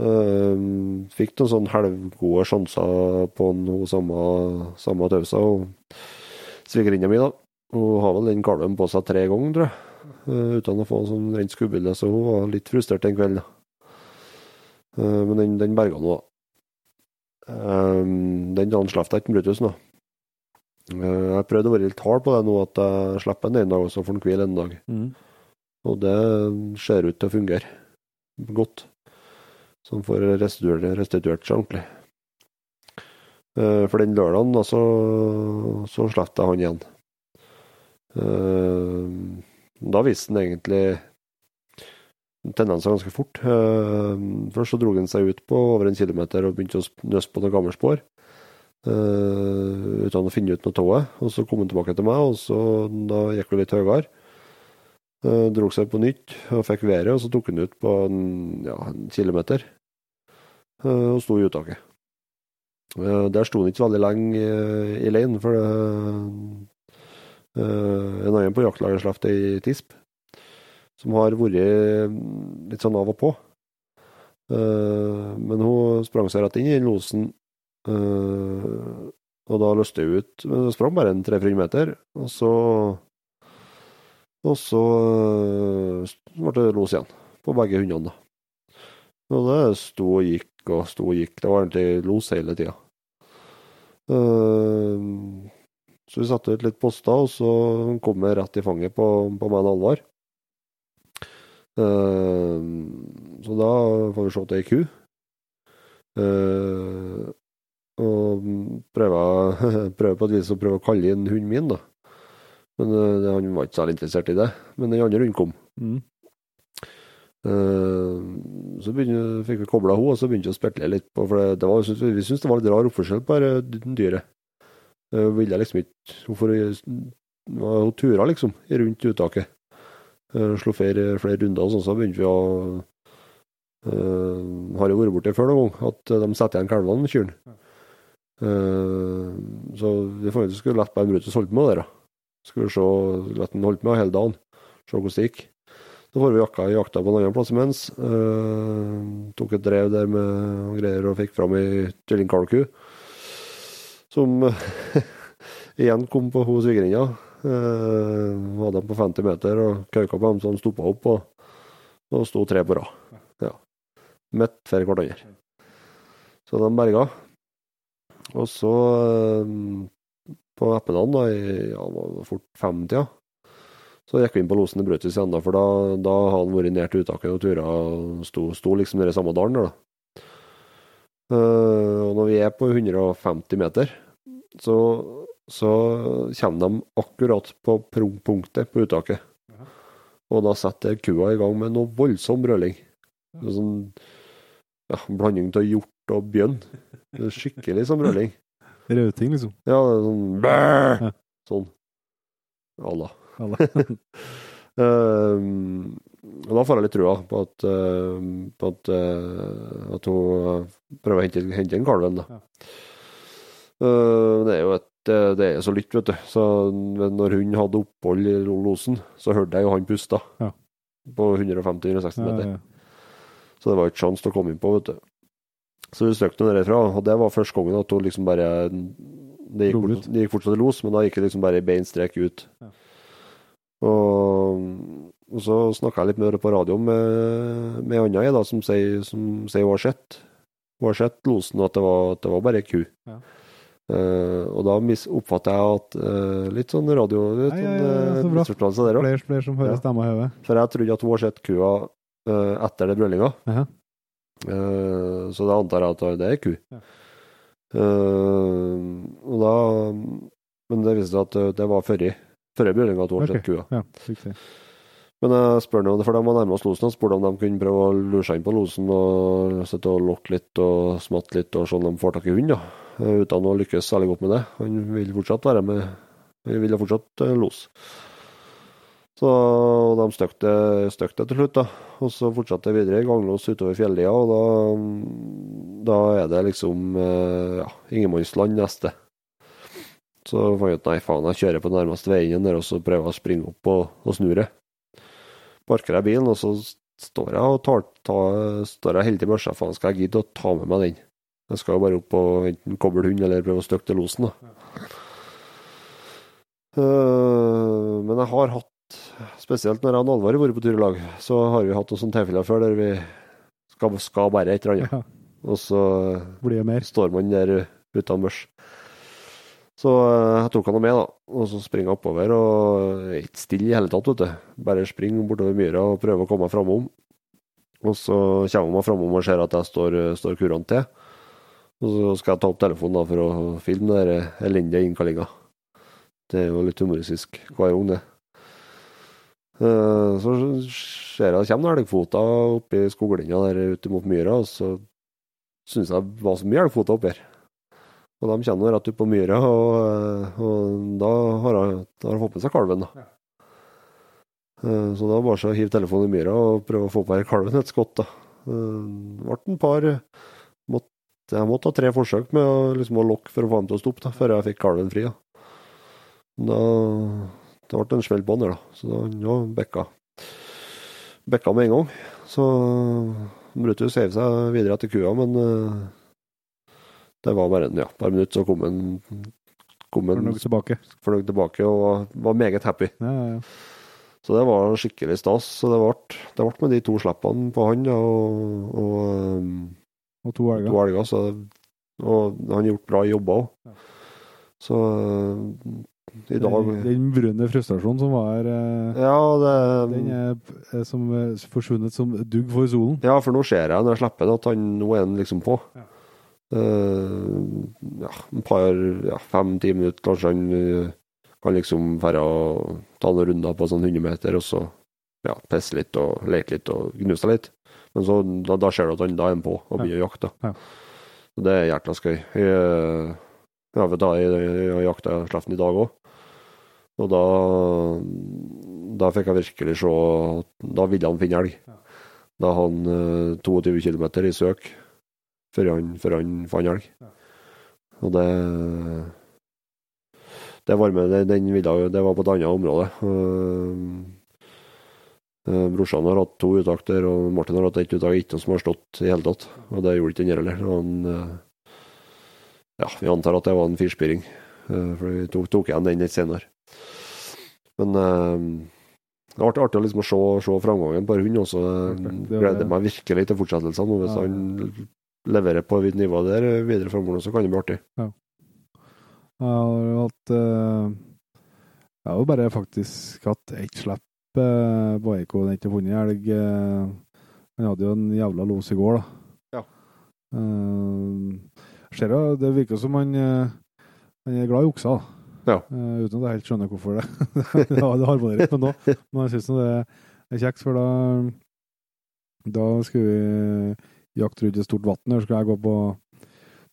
Um, fikk noen sånn halvgode sjanser på den, samme, samme tausa. Svigerinna mi, da. Hun har vel den kalven på seg tre ganger, tror jeg. Uh, uten å få en sånn rent skubbilde, så hun var litt frustrert en kveld. da. Eh, men den, den berga nå, da. Um, den dagen slapp jeg ikke Brutus nå. Eh, Jeg prøvde å være litt hard på det nå, at jeg slipper den en dag, og så får den hvile en dag. Mm. Og det ser ut til å fungere godt. Så han får restituert, restituert seg ordentlig. Eh, For den lørdagen da, så, så slapp jeg han igjen. Eh, Da viste han egentlig tendenser ganske fort. Først så dro han seg ut på over en kilometer og begynte å nøsse på noen gamle spor. Eh, uten å finne ut noe av det. Og så kom han tilbake til meg, og så da gikk det litt høyere. Uh, dro seg på nytt og fikk været, og så tok han ut på en, ja, en kilometer. Uh, og sto i uttaket. Uh, der sto han ikke veldig lenge i leiren, for det, en annen på jaktlaget slapp ei tisp, som har vært mm, litt sånn av og på. Men hun sprang seg rett inn i den losen, eh, og da løste jeg ut. Men det sprang bare en 300 meter, og så og så uh, ble det los igjen på begge hundene. da. Og det sto og gikk og sto og gikk. Det var egentlig los hele tida. så vi satte ut litt poster, og så kom jeg rett i fanget på, på meg en Alvar. Uh, så da får vi se at det er ku. Eh, og prøver, prøver på et vis å prøve å kalle inn hunden min, da. Men uh, han var ikke særlig interessert i det. Men den andre hunden kom. Mm. Uh, så begynte, fikk vi kobla henne, og så begynte vi å spekle litt på For det, var, vi syntes det var litt rar oppførsel på det dyret. Uh, ville liksom ikke får Hun tura liksom rundt uttaket. Uh, slo flere, flere runder, og sånn, så begynte vi å uh, Har jo vært borti før noen gang, at de setter igjen kalvene, med kyrne. Uh, så vi fant ut vi skulle la bare Brutus holde på med det. Skulle se, la den holde på med hele dagen. Se hvordan det gikk. Så får vi jakka, jakta på en annen plass imens. Uh, tok et drev der med greier og fikk fram ei kyllingkalku. Som igjen kom på hos svigerinna. Uh, hadde dem på 50 meter og kauka på dem så de stoppa opp, og, og sto tre på rad. Ja. Midt for hverandre. Så de berga. Og så, eh, på ettermiddagen, da, i ja, fort femtida, så gikk vi inn på losen i Brutus igjen, da, for da, da hadde han vært ned til uttaket og tura og sto, sto liksom nede i samme dalen der, da. Uh, og når vi er på 150 meter, så, så kommer de akkurat på punktet på uttaket. Og da setter kua i gang med noe voldsom brøling. Sånn ja, blanding av hjort og bjønn. Det Skikkelig sånn brøling. Rauting, liksom. Ja, det er sånn bæ! Ja. Sånn. Allah. Alle. um, og da får jeg litt trua på at, uh, på at, uh, at hun eh, prøver å hente, hente inn kalven. Da. Ja. Uh, det er jo et, det det er så lytt, vet du. Så når hun hadde opphold i losen, så hørte jeg jo han puste. Ja. på 150-160 Ja, meter. ja. Så det var ikke sjanse til å komme inn på, vet du. Så vi søkte noe derfra, og det var første gangen at hun liksom bare Det gikk, fort, det gikk fortsatt i los, men da gikk det liksom bare i bein strek ut. Ja. Og, og så snakka jeg litt med på radioen med, med i, da, som sier, som hun har sett hun har sett losen, at det var, at det var bare ei ku. Ja. Uh, og da oppfatter jeg at uh, Litt sånn radio litt Nei, sånn, ja, så bra. Flere, flere som hører Ja. stemma i hodet. For jeg trodde at hun har sett kua uh, etter det brølinga. Jaha. Eh, så da antar jeg at det er ku. Ja. Eh, og da Men det viste seg at det- var før før brølinga at hun har Ok. kua. Ja, riktig. Men jeg spør noe, for de var nærmest losen, og spurte om de kunne prøve å lure seg inn på losen og sitte og lokke litt og smatte litt og se om de får tak i hund, da. Eh, Uten å lykkes særlig godt med det. Han vil fortsatt være med. Han vil fortsatt los. Så og de støkk det, til slutt, da. Og så fortsatte det videre ganglås utover fjellia, og da, da er det liksom eh, ja, ingenmannsland neste. Så fant jeg ut nei, faen, jeg kjører på nærmeste veien der og så prøver jeg å springe opp og, og snurre. Parker jeg bilen, og så står jeg og tar, tar, står jeg heldig med. Faen, skal jeg gidde å ta med meg den? Jeg skal jo bare opp og enten koble hund eller prøve å støkke til losen, da. Uh, men jeg har hatt, spesielt når jeg og Alvar har vært på tur i lag, så har vi hatt noen sånne tilfeller før der vi skal, skal bare et eller annet. Ja, Og så blir det mer? står man der uten børs. Så eh, jeg tok han med, da. Og så springer jeg oppover, og er ikke stille i hele tatt, vet du. Bare springer bortover myra og prøver å komme meg framom. Og så kommer jeg framom og ser at jeg står, står kurant til. Og så skal jeg ta opp telefonen da for å filme den elendige innkallinga. Det er jo litt humoristisk hver gang, det. Eh, Så ser jeg det kommer elgfoter oppi skoglinja der ute mot myra, og så syns jeg det var så mye elgfoter oppi her. Og de kommer rett ut på myra, og, og da har jeg fått med seg kalven. da. Eh, Så da var det bare å hive telefonen i myra og prøve å få på her kalven et skott. da. Eh, Det ble en par måtte, Jeg måtte ha tre forsøk med liksom, å lokke for å få dem til å stoppe, da, før jeg fikk kalven fri. da. Da, det ble en smell på han der, da. Så da ja, bekka. Bekka med en gang. Så Brutus heiv seg videre etter kua, men eh, det var bare ja, et par minutter, så kom han han noe tilbake. fornøyd tilbake og var, meget happy. Ja, ja, ja. Så det var skikkelig stas. Så det ble, med de to slippene på han da, og, og um, Og to elger. to elger. Så, og han har gjort bra jobber òg. Så i dag Den, den brune frustrasjonen som var eh, Ja, det den er eh, som eh, forsvunnet som dugg for solen. Ja, for nå ser jeg når jeg slipper det, at han, nå er han liksom på. Ja. Uh, ja, en par, ja, fem-ti minutter, kanskje han kan liksom dra og ta noen runder på sånn 100 meter, og så ja, pisse litt og leke litt og gnuse litt. Men så, da, da ser du at han da er han på og begynner å jakte. Ja. Det er jækla skøy. Jeg, eh, jeg, jeg jakta sleften i dag òg. Og da, da fikk jeg virkelig se Da ville han finne elg. Da han eh, 22 km i søk før han, før han fant elg. Og det Det var med, den ville, det var på et annet område. Uh, brorsan har hatt to uttak der, og Martin har hatt ett uttak, ikke som har stått i hele tatt. Og det gjorde ikke den heller. Han, eh, ja, vi antar at det var en firspiring, eh, for vi tok, tok igjen den litt senere. Men eh, det ble artig liksom å se, se framgangen på hund også. Gleder meg virkelig til fortsettelsen. Hvis Ja. han leverer på et nivå der videre framover, så kan det bli artig. Jeg har hatt eh, Jeg har jo bare faktisk hatt ett slipp eh, på Eiko. Den har ikke funnet elg. eh, Han hadde jo en jævla los i går, da. Ja. Eh, ser jo, det virker som han eh, Han er glad i okser. Ja. Uh, uten at jeg helt skjønner hvorfor det. det det harmonerer ikke med nå. Men jeg syns det er kjekt, for da Da skulle vi jakte rundt et stort vann. Her skulle jeg gå på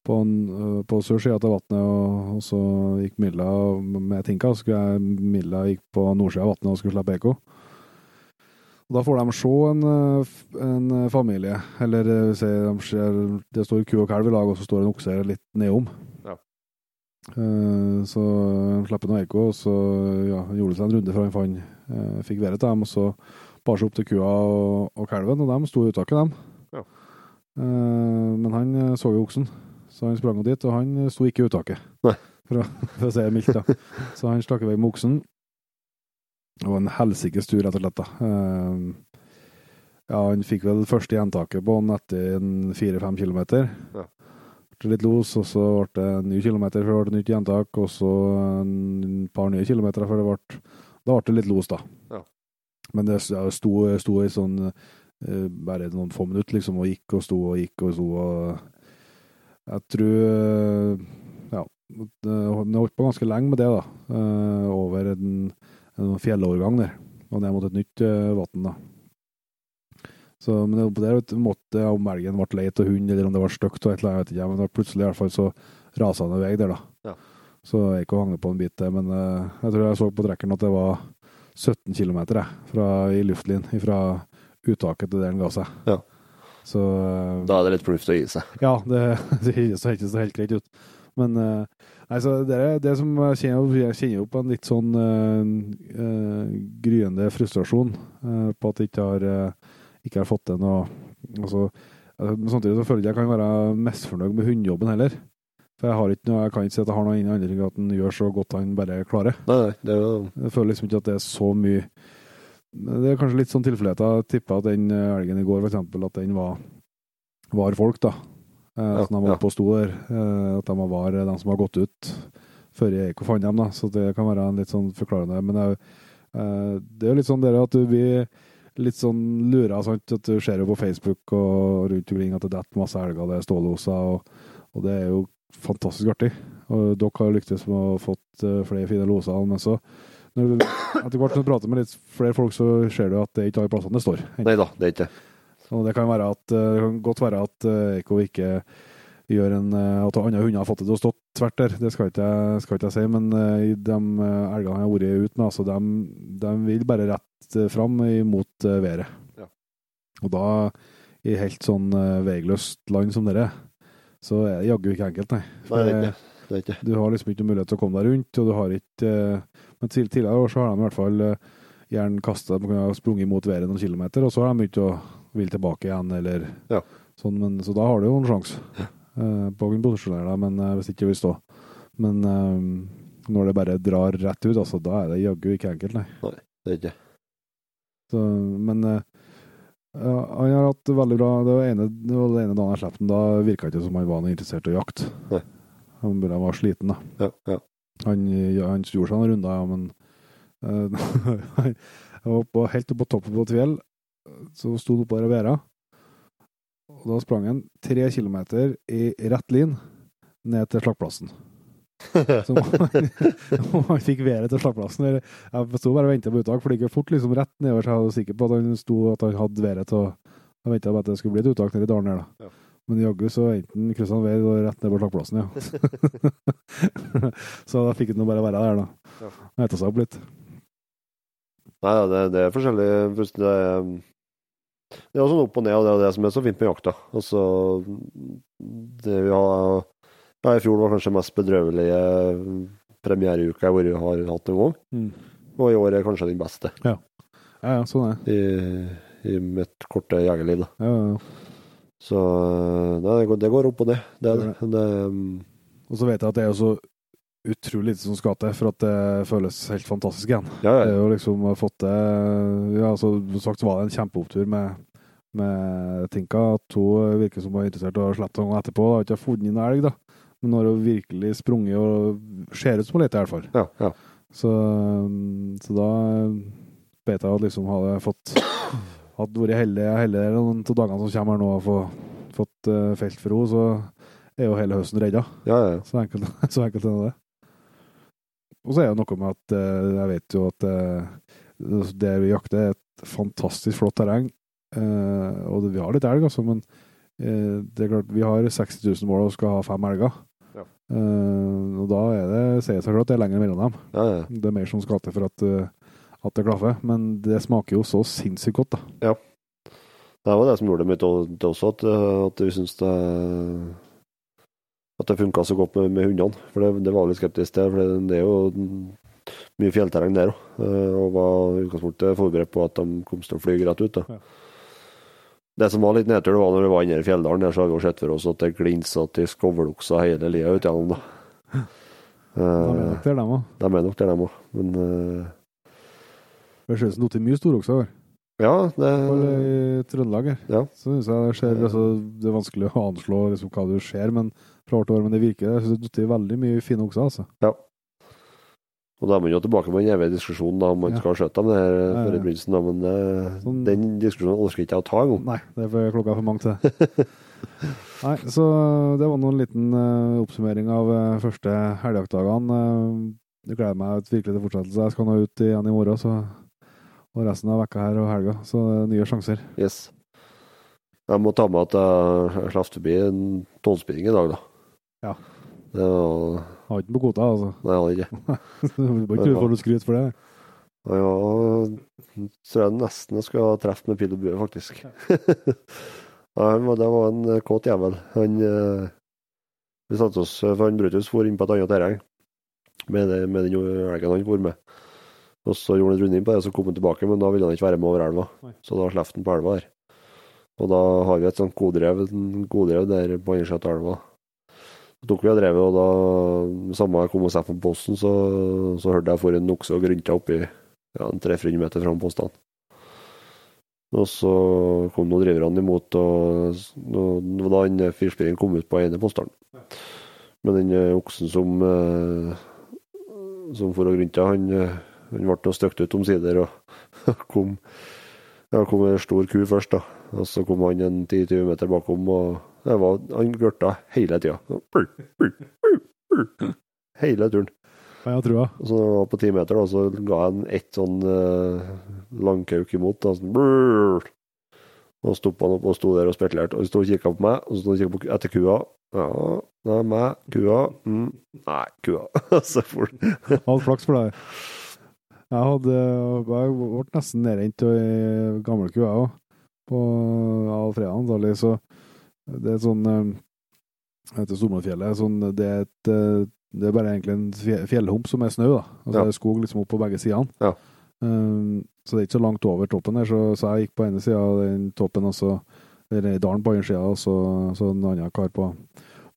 på, en, øh, på sørsida av vannet, og, og så gikk Milla med Tinka. Så skulle jeg, Milla gikk på nordsida av vannet og skulle slippe Eko. Da får de se en, øh, en øh, familie, eller øh, se, de ser, det står ku og kalv i lag, og så står en okse litt nedom. Ja. Eh, så de slipper noe Eko, og så ja, gjorde seg en runde før han fant, eh, fikk været til dem, og så bar seg opp til kua og, og kalven, og de sto i uttaket, dem. Ja. Eh, men han eh, så jo oksen, så han sprang dit, og han eh, sto ikke i uttaket. Nei. For, å, for å si det mildt, da. Så han stakk i vei med oksen. Var en helsikes tur, rett og slett. da. Eh, ja, han fikk vel første gjentaket på han etter en fire-fem kilometer. Ja. Ble litt los, og så ble det en ny kilometer før det ble nytt gjentak, og så en par nye kilometer før det ble Da ble det litt los, da. Ja. Men det sto, sto i sånn eh, bare noen få minutter, liksom, og gikk og sto og gikk og sto. og Jeg tror eh, Ja, det det holdt på ganske lenge med det, da. eh, over en, en fjellovergang der, og ned mot et nytt uh, vann. Så, men det, på det vet måtte om elgen ble leit av hund, eller om det var stygt, og et eller annet, jeg vet ikke, men da plutselig i hvert fall så rasa han i vei der, da. Ja. Så jeg gikk og hang på en bit der, men uh, jeg tror jeg så på trekkeren at det var 17 km i luftlinjen fra uttaket til der den ga seg. Ja. Så eh, Da er det litt fornuftig å gi seg. ja, det, det høres så ikke så helt greit ut. Men eh, nei, så det, er det som jeg kjenner, jeg kjenner jo på en litt sånn uh, uh, gryende frustrasjon uh, på at jeg ikke har, ikke har fått til noe altså, samtidig så føler jeg ikke jeg kan være misfornøyd med hundejobben heller. For jeg har ikke noe, jeg kan ikke si at jeg har noe andre ting at han gjør så godt han bare klarer. Nei, det er jo Jeg føler liksom ikke at det er så mye Det er kanskje litt sånn tilfeldigheter. Jeg tipper at den elgen i går, for eksempel, at den var, var folk, da. Eh, Ja, som de var ja. på sto der. Eh, at de var de som har gått ut før jeg gikk og fant dem, da. Så det kan være en litt sånn forklarende. Men det jo, eh, det er jo litt sånn dere at du blir litt sånn lura, sant. At du ser jo på Facebook og rundt omkring at det detter masse elger, det er ståloser, og, og det er jo fantastisk artig. Og dere har lyktes med å ha fått flere fine loser, men så når du, etter hvert som du prater med litt flere folk, så ser du at det er ikke alle plassene det står. Nei da, det er ikke det. Og det kan, være at, eh, det kan godt være at eh, Eiko ikke gjør en eh, At andre hunder har fått det til å stå tvert der, det skal ikke jeg, skal ikke jeg si. Men eh, i de eh, elgene jeg har vært ute med, altså, de, de vil bare rett eh, fram imot eh, været. Ja. Og da, i helt sånn eh, veiløst land som dere, så er det jaggu ikke enkelt, nei. Nei, det ikke det. Ikke. Du har liksom ikke mulighet til å komme deg rundt, og du har ikke eh, Men tidligere år så har de i hvert fall eh, gjerne kasta De kunne ha sprunget mot været noen kilometer, og så har de begynt å ville tilbake igjen, eller Ja. sånn. Men, så da har du jo en sjanse eh, på å kunne posisjonere deg, men uh, hvis ikke vil stå. Men uh, når det bare drar rett ut, altså, da er det jaggu ikke enkelt, nei. nei Det er ikke. Så, men han har hatt veldig bra Det var ene, det var ene dagen jeg slapp den, da virka det ikke som han var noe interessert i å jakte. Han være sliten, da. Ja, ja. Han, ja, han gjorde seg noen runder, ja, men uh, Jeg var på, helt oppe på toppen på et fjell, så sto han oppå der og da sprang han tre kilometer i rett lin ned til slakkplassen. Så han, han fikk været til slakkplassen. Jeg sto bare og venta på uttak, for det gikk fort liksom rett nedover, så jeg var sikker på at han sto at han hadde været til å Jeg venta på at det skulle bli et uttak nede i dalen her, da. Ja. Men jaggu så enten kryssa han vei og rett ned på slakkplassen, ja. så da fikk han bare være der, da. Ja. Ete seg opp litt. Nei ja, det, det er forskjellig. Det er, det er sånn opp og ned, og det er det som er så fint med jakta. Altså, det vi har ja, I fjor var kanskje mest bedrøvelige premiereuka jeg har har hatt noen gang. Mm. Og i år er kanskje den beste Ja, ja, ja sånn er det. i, i mitt korte jegerliv. da. Ja, ja, ja. Så nei, det, går, det går opp og ned. Det, er det, det, Og så vet jeg at det er jo så utrolig lite som skal til for at det føles helt fantastisk igjen. ja, Det er jo liksom fått det Ja, altså, som sagt var det en kjempeopptur med, med Tinka. At hun virker som hun er interessert i å slippe noen etterpå. Har ikke funnet noen elg, da. Men nå har hun virkelig sprunget og ser ut som hun leter, i hvert fall. ja, ja. Så, så da bet jeg at liksom hadde fått hadde vært heldig, heller noen av dagene som kommer her nå og få, fått uh, felt for henne, så er jo hele høsten redda. ja, ja. Så enkelt, så enkelt er det. Og så er det noe med at eh, jeg vet jo at eh, det vi jakter, er et fantastisk flott terreng. Eh, og det, vi har litt elg, altså, men det er klart, vi har 60 000 mål og skal ha fem elger. Ja. Og da er det, sier det seg at det er lenger mellom dem. ja, ja. Det er mer som skal til for at, at det klaffer. Men det smaker jo så sinnssykt godt, da. Det var det som gjorde det mitt også, at, at vi syns det at det funka så godt med, med hundene. For det, det var litt skeptisk til. For det, det er jo mye fjellterreng der òg. Og var i utgangspunktet forberedt på at de kom til å fly rett ut. Ja. Det som var litt nedtur, det var når vi var inne i Fjelldalen. Der så har vi jo sett for oss at det glinsa til skovlokser hele lia ut gjennom, da. De er Eh, nok der, dem òg. de er nok der, dem òg. Men eh, Det ser ut mye storokser her. ja, det i Trøndelag her. Ja. Så synes jeg det skjer altså, Det er vanskelig å anslå liksom, hva du ser men, fra år men det virker Jeg synes det er veldig mye fine okser, altså. Og da er man jo tilbake med den evige diskusjonen om man Ja. skal skjøte dem der Ja, ja, før i begynnelsen, da, men uh, Sånn- den diskusjonen orker ikke jeg å ta engang. Nei, det er for klokka er for mange til det. Nei, så det var nå en liten uh, oppsummering av uh, første helgejaktdagene. Uh, jeg gleder meg virkelig til fortsettelse. Jeg skal nå ut igjen i morgen, så, og resten av vekka her og helga. Så nye sjanser. Yes. Jeg må ta med at jeg slapp forbi en tolvspinning i dag, da. Ja. Det var Har ikke den på kvota, altså. Nei, jeg har ikke. Du må ikke få noe skryt for det. Ja, tror jeg nesten jeg skal treffe med pil og bue, faktisk. ja, det var en eh, kåt jævel. Han eh, Vi satte oss For han Brutus for inn på et annet terreng med, det, med den elgen han for med. Og så gjorde han en runde inn på det, og så kom han tilbake, men da ville han ikke være med over elva. Så da slapp han på elva der. Og da har vi et sånt godrev, godrev der på andre siden av elva. Så tok vi og drev, og da samme kom satte på posten, så, så hørte jeg for en okse og grynta oppi ja, en 300 meter fra postene. Og så kom noen driverne imot, og det var da den firspilleren kom ut på ene posteren. Men den eh, oksen som eh, som for og grynta, han, eh, han ble støkt ut omsider, og kom ja, kom en stor ku først, da. Og så kom han en 10-20 meter bakom, og var, han gørta hele tida. Hele turen. Ja, jeg tror jeg. så når det var på ti meter, da, så ga jeg han ett sånn uh, langkauk imot. Da, sånn, brrr. og stoppa han opp og sto der og spekulerte. Og sto og kikka på meg, og så sto han og kikka etter kua. Ja, det er meg. Kua. Mm. Nei, kua. så for Alt flaks for deg. Jeg hadde Jeg ble nesten nedrent av ei gammel ku, jeg òg. På all fredagen. Så det er sånn eh, Det heter Stormannfjellet. Sånn, det, er et, eh, det er bare egentlig en fjellhump som er snø, da. Og så Ja. er det skog liksom opp på begge sidene. Ja. Um, så det er ikke så langt over toppen der, så, så jeg gikk på ene sida av den toppen, og så eller i dalen på andre sida, og så, så en annen kar på,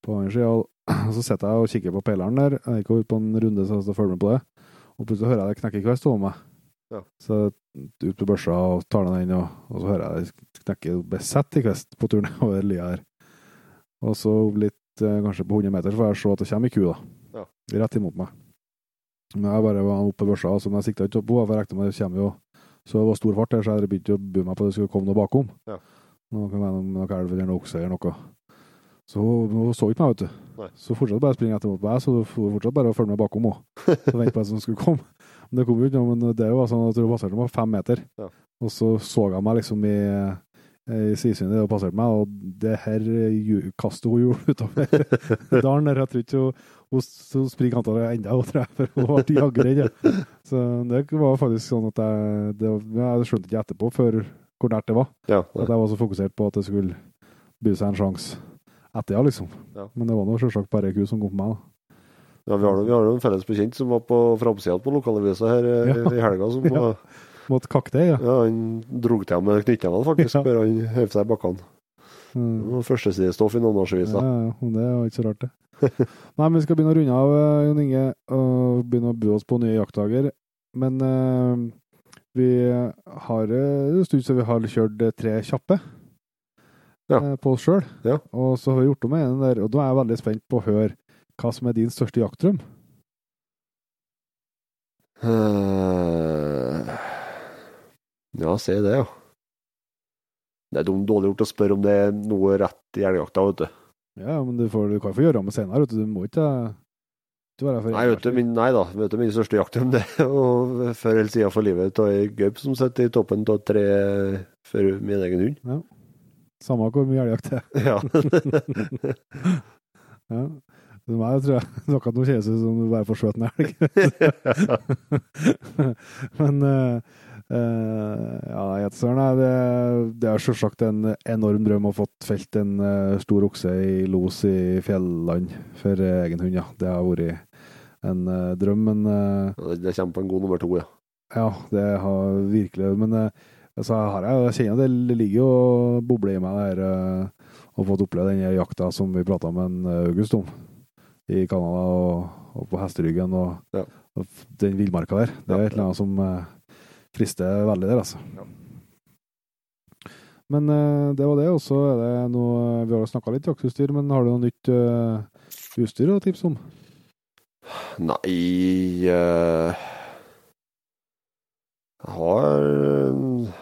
på andre sida. Så sitter jeg og kikker på peileren der. Jeg gikk ut på en runde så jeg følger med på det. Og plutselig hører jeg det knekke kvist over meg. Ja. Så ut på børsa og tar ned den, og, og så hører jeg det knekker besett i kvist på turen over lia her. Og så litt, eh, kanskje på 100 meter, så får jeg se at det kommer ei ku, da. Ja. Rett imot meg. Men jeg bare var oppe på børsa, men jeg sikta ikke på henne, for jeg regna med det kommer jo Så det var stor fart der, så jeg begynte å bue meg på at det skulle komme noe bakom. Ja. Noe kan være noe elv eller noe okse eller noe. Så hun, så ikke meg, vet du. Nei. Så fortsatte bare å springe etter mot meg, så fortsatte bare å følge med bakom henne. Så vente på en som skulle komme. Det kom jo ikke noe, men det var sånn at hun passerte meg fem meter. Ja. Og så så jeg meg liksom i, i sidesynet og passerte meg, og det her kastet hun gjorde utover dalen der, jeg tror ikke hun, hun, springer antallet enda, tror jeg, for hun ble jaggeredd. Så det var faktisk sånn at jeg, det, jeg skjønte ikke etterpå før hvor nært det var. Ja, At jeg var så fokusert på at det skulle by seg en sjanse etter, ja, liksom. Ja. Men det var nå selvsagt bare ei ku som kom på meg, da. Ja vi har noen- vi har en felles bekjent som var på framsida på lokalavisa her eh, Ja. i helga. som Ja. var, Måtte kakke det, ja. ja, Han drog til med knyttneven, faktisk, Ja. før han heiv seg i bakkene. Mm. Førstesidestoff i Namdalsavisa. Ja, ja, det var ikke så rart, det. Nei, men vi skal begynne å runde av, eh, Jon Inge, og begynne å bu oss på nye jaktdager. Men uh, vi har en stund siden vi har kjørt tre kjappe Ja. uh, på oss sjøl. Ja. Og så har vi gjort om en der, og da er jeg veldig spent på å høre hva som er din største jaktdrøm. Eh, Ja, si det, ja. Det er dårlig gjort å spørre om det er noe rett i elgjakta, vet du. Ja, men du, får, du kan få gjøre det med senere, vet du. Du må ikke, du være for Nei, vet du, min, nei da, vet du, min største jaktdrøm det er å før eller siden for livet av ei gaup som sitter i toppen av tre for min egen hund. Ja. Samme hvor mye elgjakt det er. Ja. Ja. For meg tror jeg akkurat nå kjennes ut som du bare får skjøt en elg. Men eh, eh, ja, jeg det, det er selvsagt en enorm drøm å få felt en eh, stor okse i los i fjelland for eh, egen hund. Ja. Det har vært en drøm, men Det det kommer på en god nummer to, ja. ja, det har virkelig Men Så har jeg, jeg kjenner det ligger jo og bobler i meg det her å fått oppleve den jakta som vi prata med en August om i Canada, og, og på hesteryggen og, Ja. og den villmarka der. Det er et eller annet som eh, frister veldig der, altså. Ja. Men eh, det var det, og så er det noe Vi har jo snakka litt jaktutstyr, men har du noe nytt uh, utstyr å tipse om? Nei uh, Jeg har eh,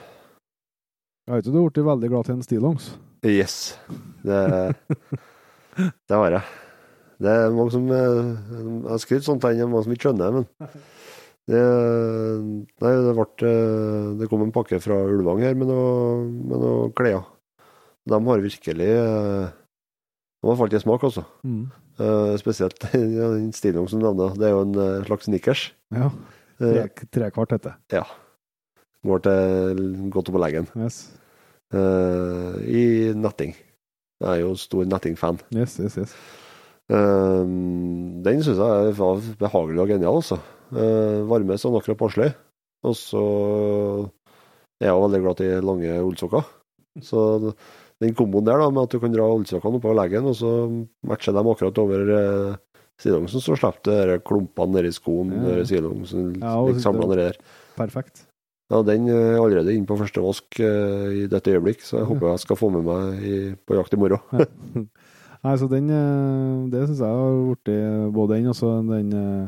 Jeg vet jo du har blitt veldig glad til en stillongs. Yes. Det, det har jeg. Det er mange som eh, Jeg har skrytt sånt av det er mange som ikke skjønner men det, Nei, det ble eh, Det kom en pakke fra Ulvang her med noen noe klær. De har virkelig eh, De har falt i smak, altså. Mm. Uh, spesielt ja, den stillongs som du nevner. Det er jo en eh, slags snickers. Ja. Eh, Tre, trekvart heter det. går til godt oppå leggen. Yes. Uh, I netting. Jeg er jo stor nettingfan. Yes, yes, yes. Eh, den syns jeg var behagelig og genial, altså. Uh, varme sånn akkurat passelig. Og så er jeg veldig glad i lange ullsokker. Så den komboen der, da, med at du kan dra ullsokkene oppover leggen, og så matcher dem akkurat over uh, stillongsen, så slipper du klumpene nedi skoen, Ja. ja. stillongsen, Ja, samla nedi der. Perfekt. Ja, den er allerede inne på første vask eh, i dette øyeblikk, så jeg håper jeg skal få med meg i, på jakt i morgen. Nei, så den eh, Det syns jeg har blitt både den og så den eh,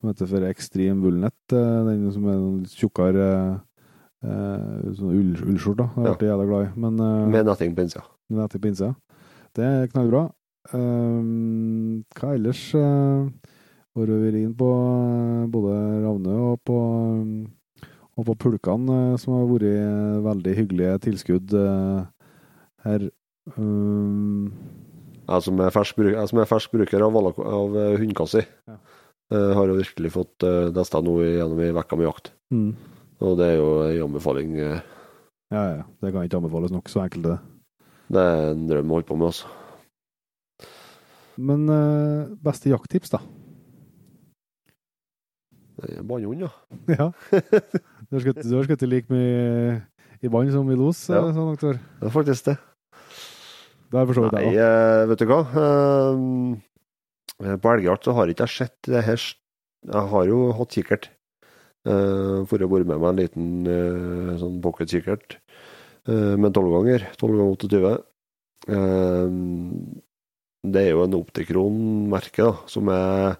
som heter for Extreme Woolnet. eh, Den som er en litt tjukkere eh, sånn ull, ullskjort, da. Det Ja. ble jeg jævla glad i. Men eh, Med netting på innsida. Men etter pinse. Det er knallbra. Um, hva ellers uh, har vi vært på eh, både Ravne og på, og på pulkene, eh, som har vært eh, veldig hyggelige tilskudd eh, her. Um, Jeg som er fersk, bruk, jeg som er fersk bruker av, av eh, hundekassi, Ja. eh, har jo virkelig fått uh, testa nå gjennom ei uke med jakt. mm. Og det er jo ei anbefaling. eh, Ja, ja. Det kan ikke anbefales nok. Så enkelt det. Det er en drøm å holde på med, altså. Men uh, beste jakttips, da? Bannhund, ja. ja. Du har skutt, like mye i vann som i los, Ja. eh, sånn. Det er faktisk det. Det har jeg forstått, Nei, jeg òg. eh, vet du hva. Eh, på elgjakt så har ikke jeg sett det her Jeg har jo hatt kikkert. Uh, for å være med meg en liten eh, sånn pocket-kikkert eh, med 12 ganger. 12 ganger 28. Eh, det er jo en Optikron-merke, da, som er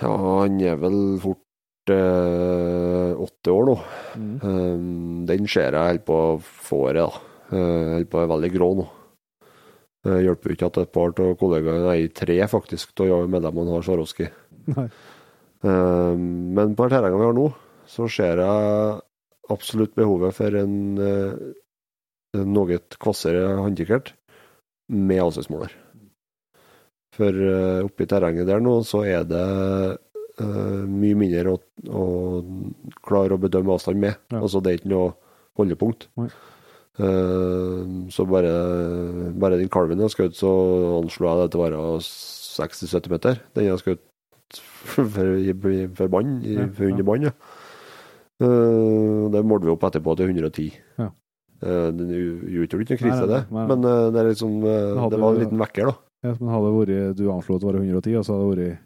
Ja, han er vel fort eh, åtte år nå. Mm. Den ser jeg helt på fåret, da. Holder på å være veldig grå nå. Det hjelper jo ikke at et par av kollegaene, nei, tre faktisk, av medlemmene har Swarovski. Um, men på det terrenget vi har nå, så ser jeg absolutt behovet for en en noe kvassere håndkikkert med avstandsmåler. For oppi terrenget der nå, så er det uh, mye mindre å, å klare å bedømme avstand med. Ja. Altså det er ikke noe holdepunkt. Nei. Uh, så bare, bare den kalven jeg skjøt, så anslo jeg det til å være 60-70 meter. Den jeg skjøt for, for Ja, for under bånd, ja. Uh, det målte vi opp etterpå til 110. Ja. Uh, det utgjorde ikke noen krise, det. Men det er liksom Det var en liten vekker, da. Ja, men hadde det vært, du anslo at det var 110, og så hadde det vært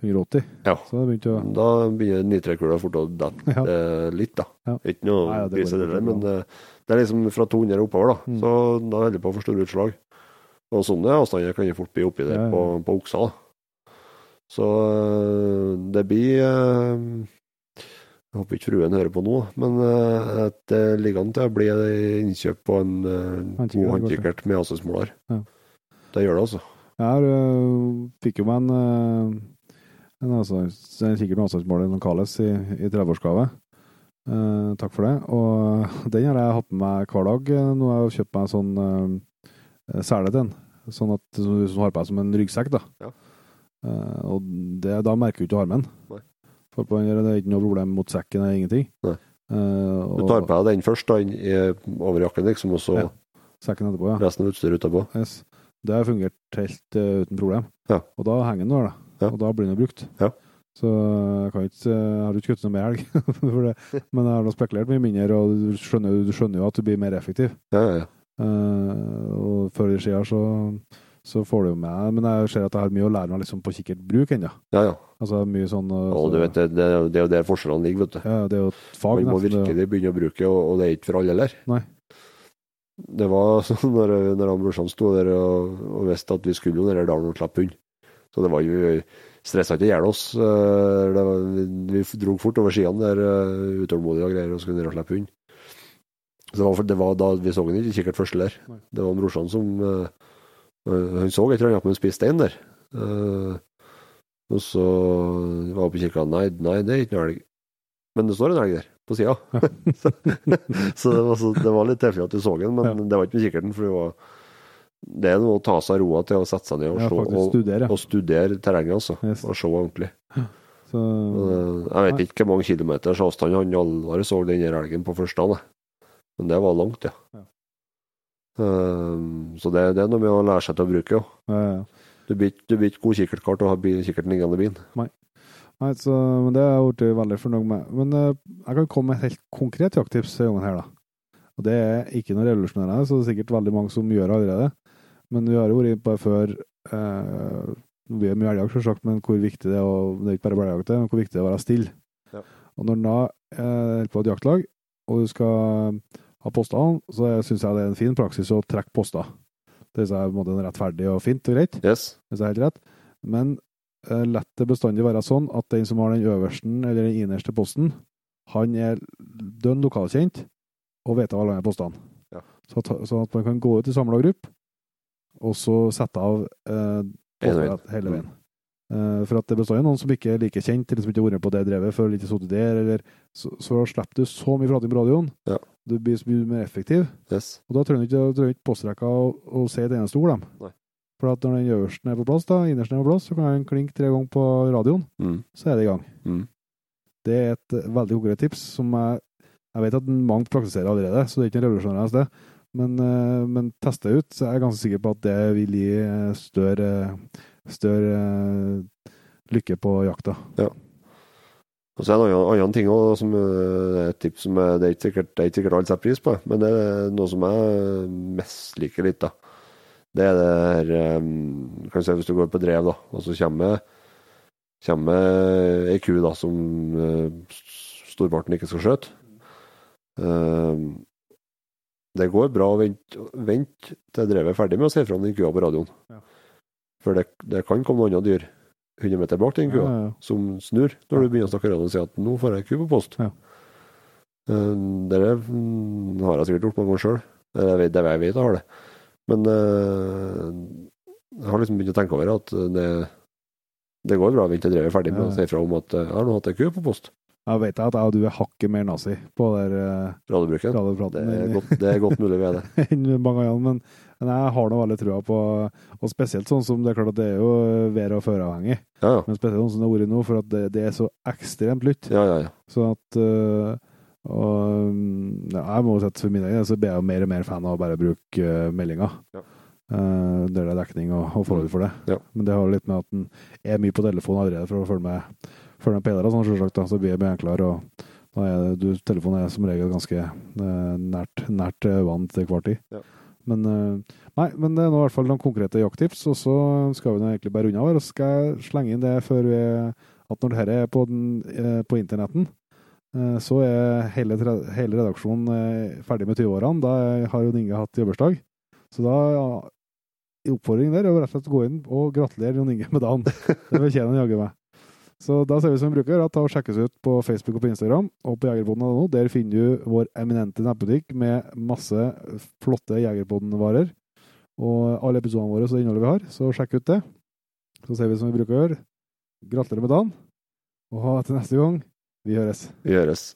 180. Ja. Å Da begynner nitrekula fort å dette Ja. eh, litt, da. Ja. Ikke noe krise, det, men eh, det er liksom fra 200 og oppover, da. Mm. Så da holder det på å få store utslag. Og sånne avstander kan jo fort bli oppi der Ja, ja. på, på oksa. da. Så eh, det blir eh, Jeg håper ikke fruen hører på nå, men eh, at det ligger an til å bli innkjøp på en eh, god håndkikkert med avstandsmåler. Ja. Det gjør det, altså. Jeg fikk jo meg en, en, en kikkert med avstandsmåler, en Kales, i, i 30-årsgave. Eh, takk for det. Og den har jeg hatt med meg hver dag. Nå har jeg kjøpt meg en sånn uh, sele til den. Sånn at du har på deg som en ryggsekk, da. Ja. Uh, og det, da merker du ikke armen. Nei. For på den det er ikke noe problem mot sekken eller ingenting. Nei. Eh, Du tar på deg den først, da, i, over jakken, liksom, og så Ja. sekken etterpå, ja. resten av utstyret utapå. Yes. Det har fungert helt eh, uten problem. Ja. Og da henger den der, da. Ja. Og da blir den brukt. Ja. Så jeg, kan ikke, jeg har ikke skutt noe mer elg, men jeg har nå spekulert mye mindre, og du skjønner, du skjønner jo at du blir mer effektiv. Ja, ja, ja. Eh, og før eller siden så, så får du jo med Men jeg ser at jeg har mye å lære meg liksom på kikkertbruk ennå. ja, ja. Altså mye sånn eh, Og du vet, det, det, det er jo der forskjellene ligger, vet du. ja, Det er jo et fag, Man må nesten. det- virkelig begynne å bruke, og, og det er ikke for alle heller. Nei. Det var sånn når, når han brorsan sto der og, og visste at vi skulle jo ned der dalen og slippe hund. Så det var jo stressa ikke i hjel oss. Eh, Vi, vi dro fort over skiene der, eh, utålmodige og greier, og skulle ned og slippe hund. Så det var, det var da vi så han ikke kikkert først der. Det var brorsan som eh, Han så et eller annet med en spiss stein der. Uh, og så var han på kirka Nei, nei, det er ikke noe elg. Men det står en elg der, på sida. så, så, det var, så det var litt tilfeldig at du så den, men Ja. det var ikke med kikkerten. For det, var, det er noe å ta seg roa til å sette seg ned og, Ja, se, og, studere. og studere terrenget, altså. Yes. Og se ordentlig. Så, Eh, Jeg vet ikke hvor mange kilometers avstand han Alvar så den elgen på første dagen. Men det var langt, ja. Ja. Um, Så det, det er noe med å lære seg til å bruke, jo. ja, ja. Du blir ikke- god kikkertkart og har kikkerten liggende i bilen. Nei, så, men det har jeg blitt veldig fornøyd med. Men uh, jeg kan komme med et helt konkret jakttips denne gangen her, da. Og det er ikke noe revolusjonerende, så det er sikkert veldig mange som gjør det allerede. Men vi har jo vært inne på det før eh, Vi er mye elgjakt, selvsagt, men hvor viktig det er å Det er ikke bare elgjakt, men hvor viktig det er å være stille. Ja. Og når en da eh, holder på et jaktlag, og du skal ha postene, så syns jeg det er en fin praksis å trekke poster. Det er på en måte rettferdig og fint og greit. Yes. Jeg er helt rett. Men eh, lett det bestandig være sånn at den som har den øverste eller den innerste posten, han er dønn lokalkjent og vet hva alle andre postene. Ja. Så, at, så at man kan gå ut i samla gruppe, og så sette av eh, Hele veien. hele. Eh, for at det består jo noen som ikke er like kjent, eller som ikke har vært på det drevet før, eller ikke sittet der, eller så, så slipper du så mye prating på radioen. Ja. Du blir så mye mer effektiv. yes. Og da trenger du ikke, ikke postrekka å, å si et eneste ord, dem. For at når den øverste er på plass, da, innerste er på plass, så kan den klinke tre ganger på radioen, Mm. så er det i gang. Mm. Det er et veldig konkret tips som jeg, jeg vet at mange praktiserer allerede, så det er ikke noe revolusjonerende sted. Men, eh, men teste ut, så er jeg ganske sikker på at det vil gi eh, større, større eh, lykke på jakta. Og så er det en annen, ting også, som er et tips som er, det er ikke sikkert, det er alle setter pris på, men det er noe som jeg misliker litt. da. Det er det her kan du se Hvis du går på drev, da, og så kommer, kommer ei ku da, som storparten ikke skal skjøte. Eh, det går bra å vente, vente til drevet er ferdig med å si fra om den kua på radioen. Ja. For det, det kan komme noen andre dyr 100 meter bak den kua Ja, ja. som snur når du begynner å snakke radioen og si at 'nå får jeg ku på post'. Ja. Eh, Det er- mm, har jeg sikkert gjort mange ganger sjøl. Det vet det jeg vet jeg har det. Men eh, jeg har liksom begynt å tenke over at det, det går bra å vente til drevet er ferdig med å si fra om at eh, 'jeg har nå hatt ei ku på post'. Jeg vet at jeg og du er hakket mer nazi på der eh, Radiobruken. Det er godt, det er godt mulig vi er det. enn mange andre, men, men jeg har nå veldig trua på Og spesielt sånn som det er klart at det er jo vær- og føreavhengig, Ja, ja. men spesielt sånn som det har vært nå, for at det, det er så ekstremt lytt. Ja, ja, ja. Sånn at uh, og, mm, ja, Jeg må at for min del så blir jeg jo mer og mer fan av å bare bruke uh, meldinger. Ja. Uh, der det er dekning og, og forhold for det. Ja. Men det har litt med at en er mye på telefonen allerede for å følge med, følge med peilere, sånn selvsagt. Så blir jeg mye og da er du, Telefonen er som regel ganske eh, nært, nært vann vant til hver tid. Ja. Men eh, nei, men det er nå i hvert fall noen konkrete jakttips, og så skal vi nå egentlig bare unna her. Og så skal jeg slenge inn det før vi at når dette er på, den, eh, på internetten, eh, så er hele, hele redaksjonen eh, ferdig med 20-årene. Da har Jon Inge hatt jobbursdag. Så da ja, oppfordringen der er rett og slett å gå inn og gratulere Jon Inge med dagen. Det fortjener han jaggu meg. Så da ser vi som vi bruker, at ta og sjekkes ut på Facebook og på Instagram og på jegerpodden.no. Der finner du vår eminente nettbutikk med masse flotte Jegerpodden-varer. Og alle episodene våre og det innholdet vi har, så sjekk ut det. Så ser vi som vi bruker å gjøre. Gratulerer med dagen. Og til neste gang, vi høres. Vi høres.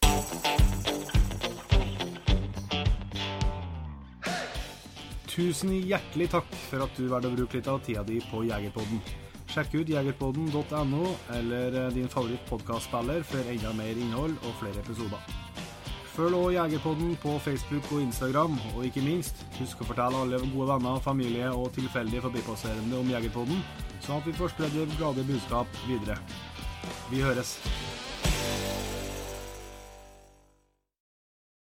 Tusen hjertelig takk for at du valgte å bruke litt av tida di på Jegerpodden. Sjekk ut jegerpodden.no eller eh, din favoritt-podkastspiller for enda mer innhold og flere episoder. Følg også Jegerpodden på Facebook og Instagram, og ikke minst, husk å fortelle alle gode venner, familie og tilfeldige forbipasserende om Jegerpodden, sånn at vi får spredd det glade budskap videre. Vi høres.